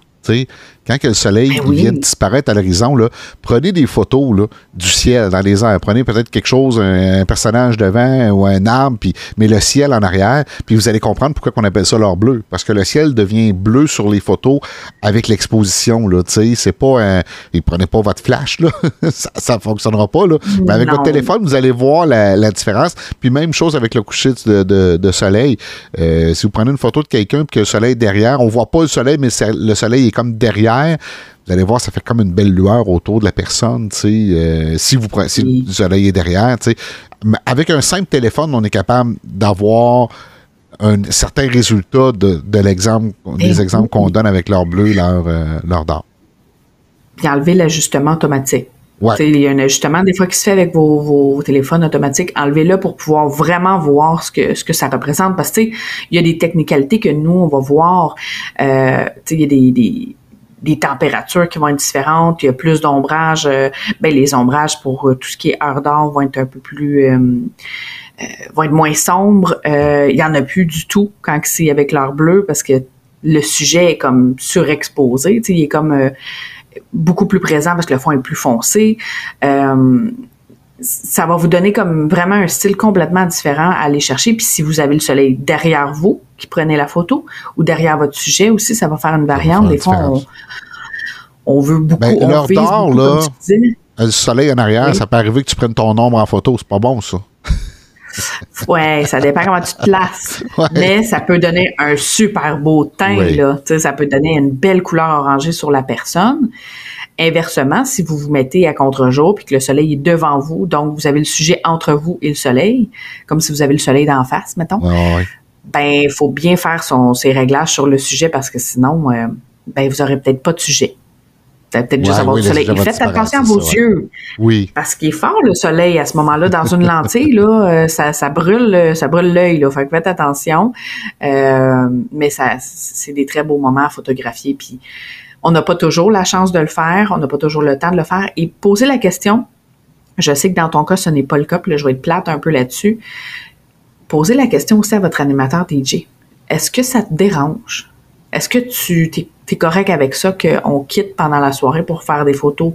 quand le soleil ben vient de disparaître à l'horizon, prenez des photos là, du ciel dans les airs. Prenez peut-être quelque chose, un, personnage devant ou un arbre, puis mais le ciel en arrière, puis vous allez comprendre pourquoi on appelle ça l'or bleu. Parce que le ciel devient bleu sur les photos avec l'exposition. C'est pas un. Et prenez pas votre flash, là. ça ne fonctionnera pas. Là. Mais avec votre téléphone, vous allez voir la, différence. Puis même chose avec le coucher de, soleil. Euh, si vous prenez une photo de quelqu'un puis que le soleil est derrière, on voit pas le soleil, mais le soleil est comme derrière vous allez voir, ça fait comme une belle lueur autour de la personne, euh, si vous si le soleil est derrière, Avec un simple téléphone, on est capable d'avoir un certain résultat de, l'exemple, des exemples qu'on donne avec leur bleu, leur, euh, leur d'or. Puis enlever l'ajustement automatique. Il y a un ajustement des fois qui se fait avec vos, téléphones automatiques. Enlevez-le pour pouvoir vraiment voir ce que ce que ça représente. Parce que il y a des technicalités que nous, on va voir. Euh, il y a des des températures qui vont être différentes, il y a plus d'ombrage. Euh, ben les ombrages pour euh, tout ce qui est heure d'or vont être un peu plus euh, vont être moins sombres. il y en a plus du tout quand c'est avec l'heure bleue parce que le sujet est comme surexposé, il est comme beaucoup plus présent parce que le fond est plus foncé ça va vous donner comme vraiment un style complètement différent à aller chercher. Puis si vous avez le soleil derrière vous, qui prenez la photo, ou derrière votre sujet aussi, ça va faire une variante. Des fois, on, veut beaucoup. Ben, l'heure d'or, là, le soleil en arrière, ça peut arriver que tu prennes ton ombre en photo. C'est pas bon, ça. ouais, ça dépend comment tu te places. Mais ça peut donner un super beau teint, là. ça peut donner une belle couleur orangée sur la personne. Inversement, si vous vous mettez à contre-jour puis que le soleil est devant vous, donc vous avez le sujet entre vous et le soleil, comme si vous avez le soleil d'en face, mettons, ben il faut bien faire son, ses réglages sur le sujet parce que sinon, euh, ben vous aurez peut-être pas de sujet. Peut-être juste avoir le soleil. Et faites attention à vos yeux. Oui. Parce qu'il est fort le soleil à ce moment-là dans une lentille là, euh, ça, ça brûle, ça brûle l'œil là. Fait que faites attention. Euh, mais ça, c'est des très beaux moments à photographier. Puis on n'a pas toujours la chance de le faire, on n'a pas toujours le temps de le faire. Et poser la question, je sais que dans ton cas, ce n'est pas le cas, puis là, je vais être plate un peu là-dessus. Posez la question aussi à votre animateur DJ. Est-ce que ça te dérange? Est-ce que tu es, correct avec ça qu'on quitte pendant la soirée pour faire des photos?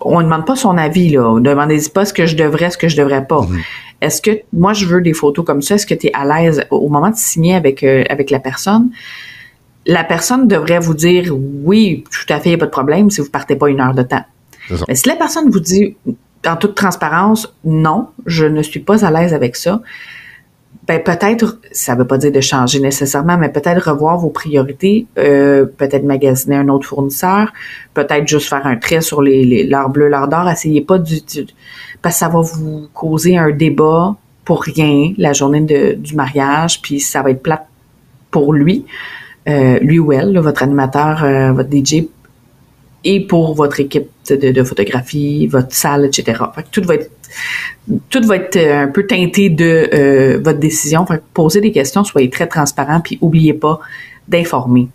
On ne demande pas son avis, là. Demandez pas ce que je devrais, ce que je devrais pas. Mm-hmm. Est-ce que moi je veux des photos comme ça? Est-ce que tu es à l'aise au moment de signer avec, euh, avec la personne? La personne devrait vous dire oui, tout à fait, il n'y a pas de problème si vous partez pas une heure de temps. Mais si la personne vous dit en toute transparence non, je ne suis pas à l'aise avec ça, ben peut-être, ça ne veut pas dire de changer nécessairement, mais peut-être revoir vos priorités, euh, peut-être magasiner un autre fournisseur, peut-être juste faire un trait sur les, l'heure bleue, l'heure d'or. Essayez pas du, parce que ça va vous causer un débat pour rien la journée de, du mariage, puis ça va être plate pour lui. Euh, lui ou elle, votre animateur, euh, votre DJ, et pour votre équipe de, photographie, votre salle, etc. tout va être tout va être euh, un peu teinté de votre décision. Fait posez des questions, soyez très transparent, puis n'oubliez pas d'informer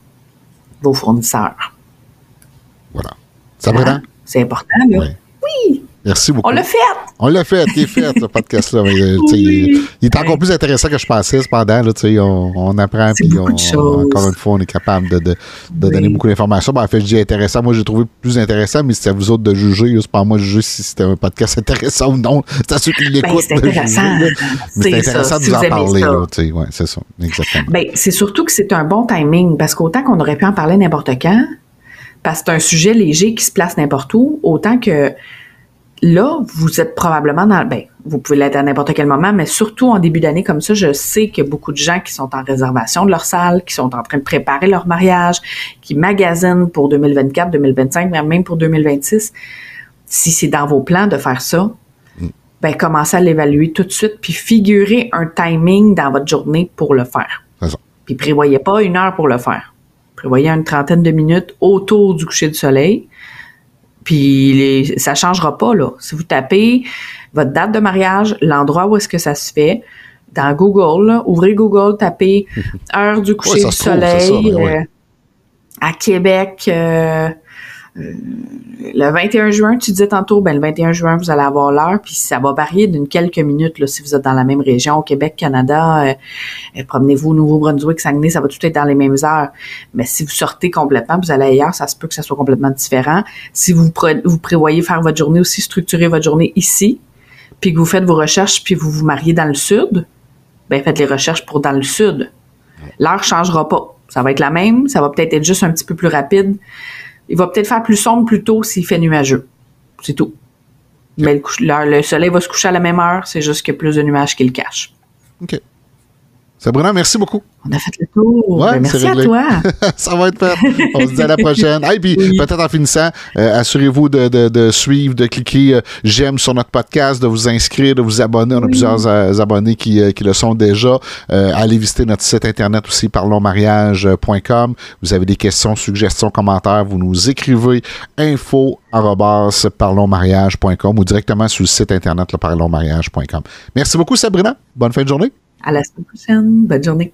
vos fournisseurs. Voilà. Ça va, C'est important, là. Oui. Merci beaucoup. On l'a fait! On l'a fait, il est fait, ce podcast-là. Euh, il, est encore plus intéressant que je pensais, cependant. Là, on, on apprend, puis encore une fois, on est capable de, de, de donner beaucoup d'informations. Ben, en fait, je dis intéressant. Moi, j'ai trouvé plus intéressant, mais c'est à vous autres de juger. C'est pas à moi de juger si c'était un podcast intéressant ou non. C'est à ceux qui ben, l'écoutent. c'est intéressant. c'est intéressant de vous en parler. Ouais, c'est ça, exactement. Ben, c'est surtout que c'est un bon timing, parce qu'autant qu'on aurait pu en parler n'importe quand, parce que c'est un sujet léger qui se place n'importe où, autant que là, vous êtes probablement dans, ben, vous pouvez l'être à n'importe quel moment, mais surtout en début d'année comme ça, je sais qu'il y a beaucoup de gens qui sont en réservation de leur salle, qui sont en train de préparer leur mariage, qui magasinent pour 2024, 2025, même pour 2026. Si c'est dans vos plans de faire ça, mm. ben, commencez à l'évaluer tout de suite, puis figurez un timing dans votre journée pour le faire. Puis prévoyez pas une heure pour le faire. Prévoyez une trentaine de minutes autour du coucher du soleil puis les, ça changera pas là. Si vous tapez votre date de mariage, l'endroit où est-ce que ça se fait, dans Google, ouvrez Google, tapez heure du coucher du soleil euh, à Québec. Euh, le 21 juin, tu disais tantôt, ben le 21 juin, vous allez avoir l'heure, puis ça va varier d'une quelques minutes là, si vous êtes dans la même région, au Québec, Canada, euh, euh, promenez-vous au Nouveau-Brunswick, Saguenay, ça va tout être dans les mêmes heures. Mais si vous sortez complètement, vous allez ailleurs, ça se peut que ça soit complètement différent. Si vous, vous prévoyez faire votre journée aussi, structurer votre journée ici, puis que vous faites vos recherches, puis vous vous mariez dans le sud, ben faites les recherches pour dans le sud. L'heure changera pas. Ça va être la même, ça va peut-être être juste un petit peu plus rapide. Il va peut-être faire plus sombre plus tôt s'il fait nuageux. C'est tout. Mais le, soleil va se coucher à la même heure, c'est juste qu'il y a plus de nuages qui le cachent. OK. Sabrina, merci beaucoup. On a fait le tour. Ben, merci à toi. ça va être fait. On se dit à la prochaine. Et puis, peut-être en finissant, euh, assurez-vous de, suivre, de cliquer euh, j'aime sur notre podcast, de vous inscrire, de vous abonner. On a plusieurs euh, abonnés qui, le sont déjà. allez visiter notre site internet aussi, parlonsmariage.com. Vous avez des questions, suggestions, commentaires. Vous nous écrivez info parlonsmariage.com ou directement sur le site internet parlonsmariage.com. Merci beaucoup, Sabrina. Bonne fin de journée. À la semaine prochaine. Bonne journée.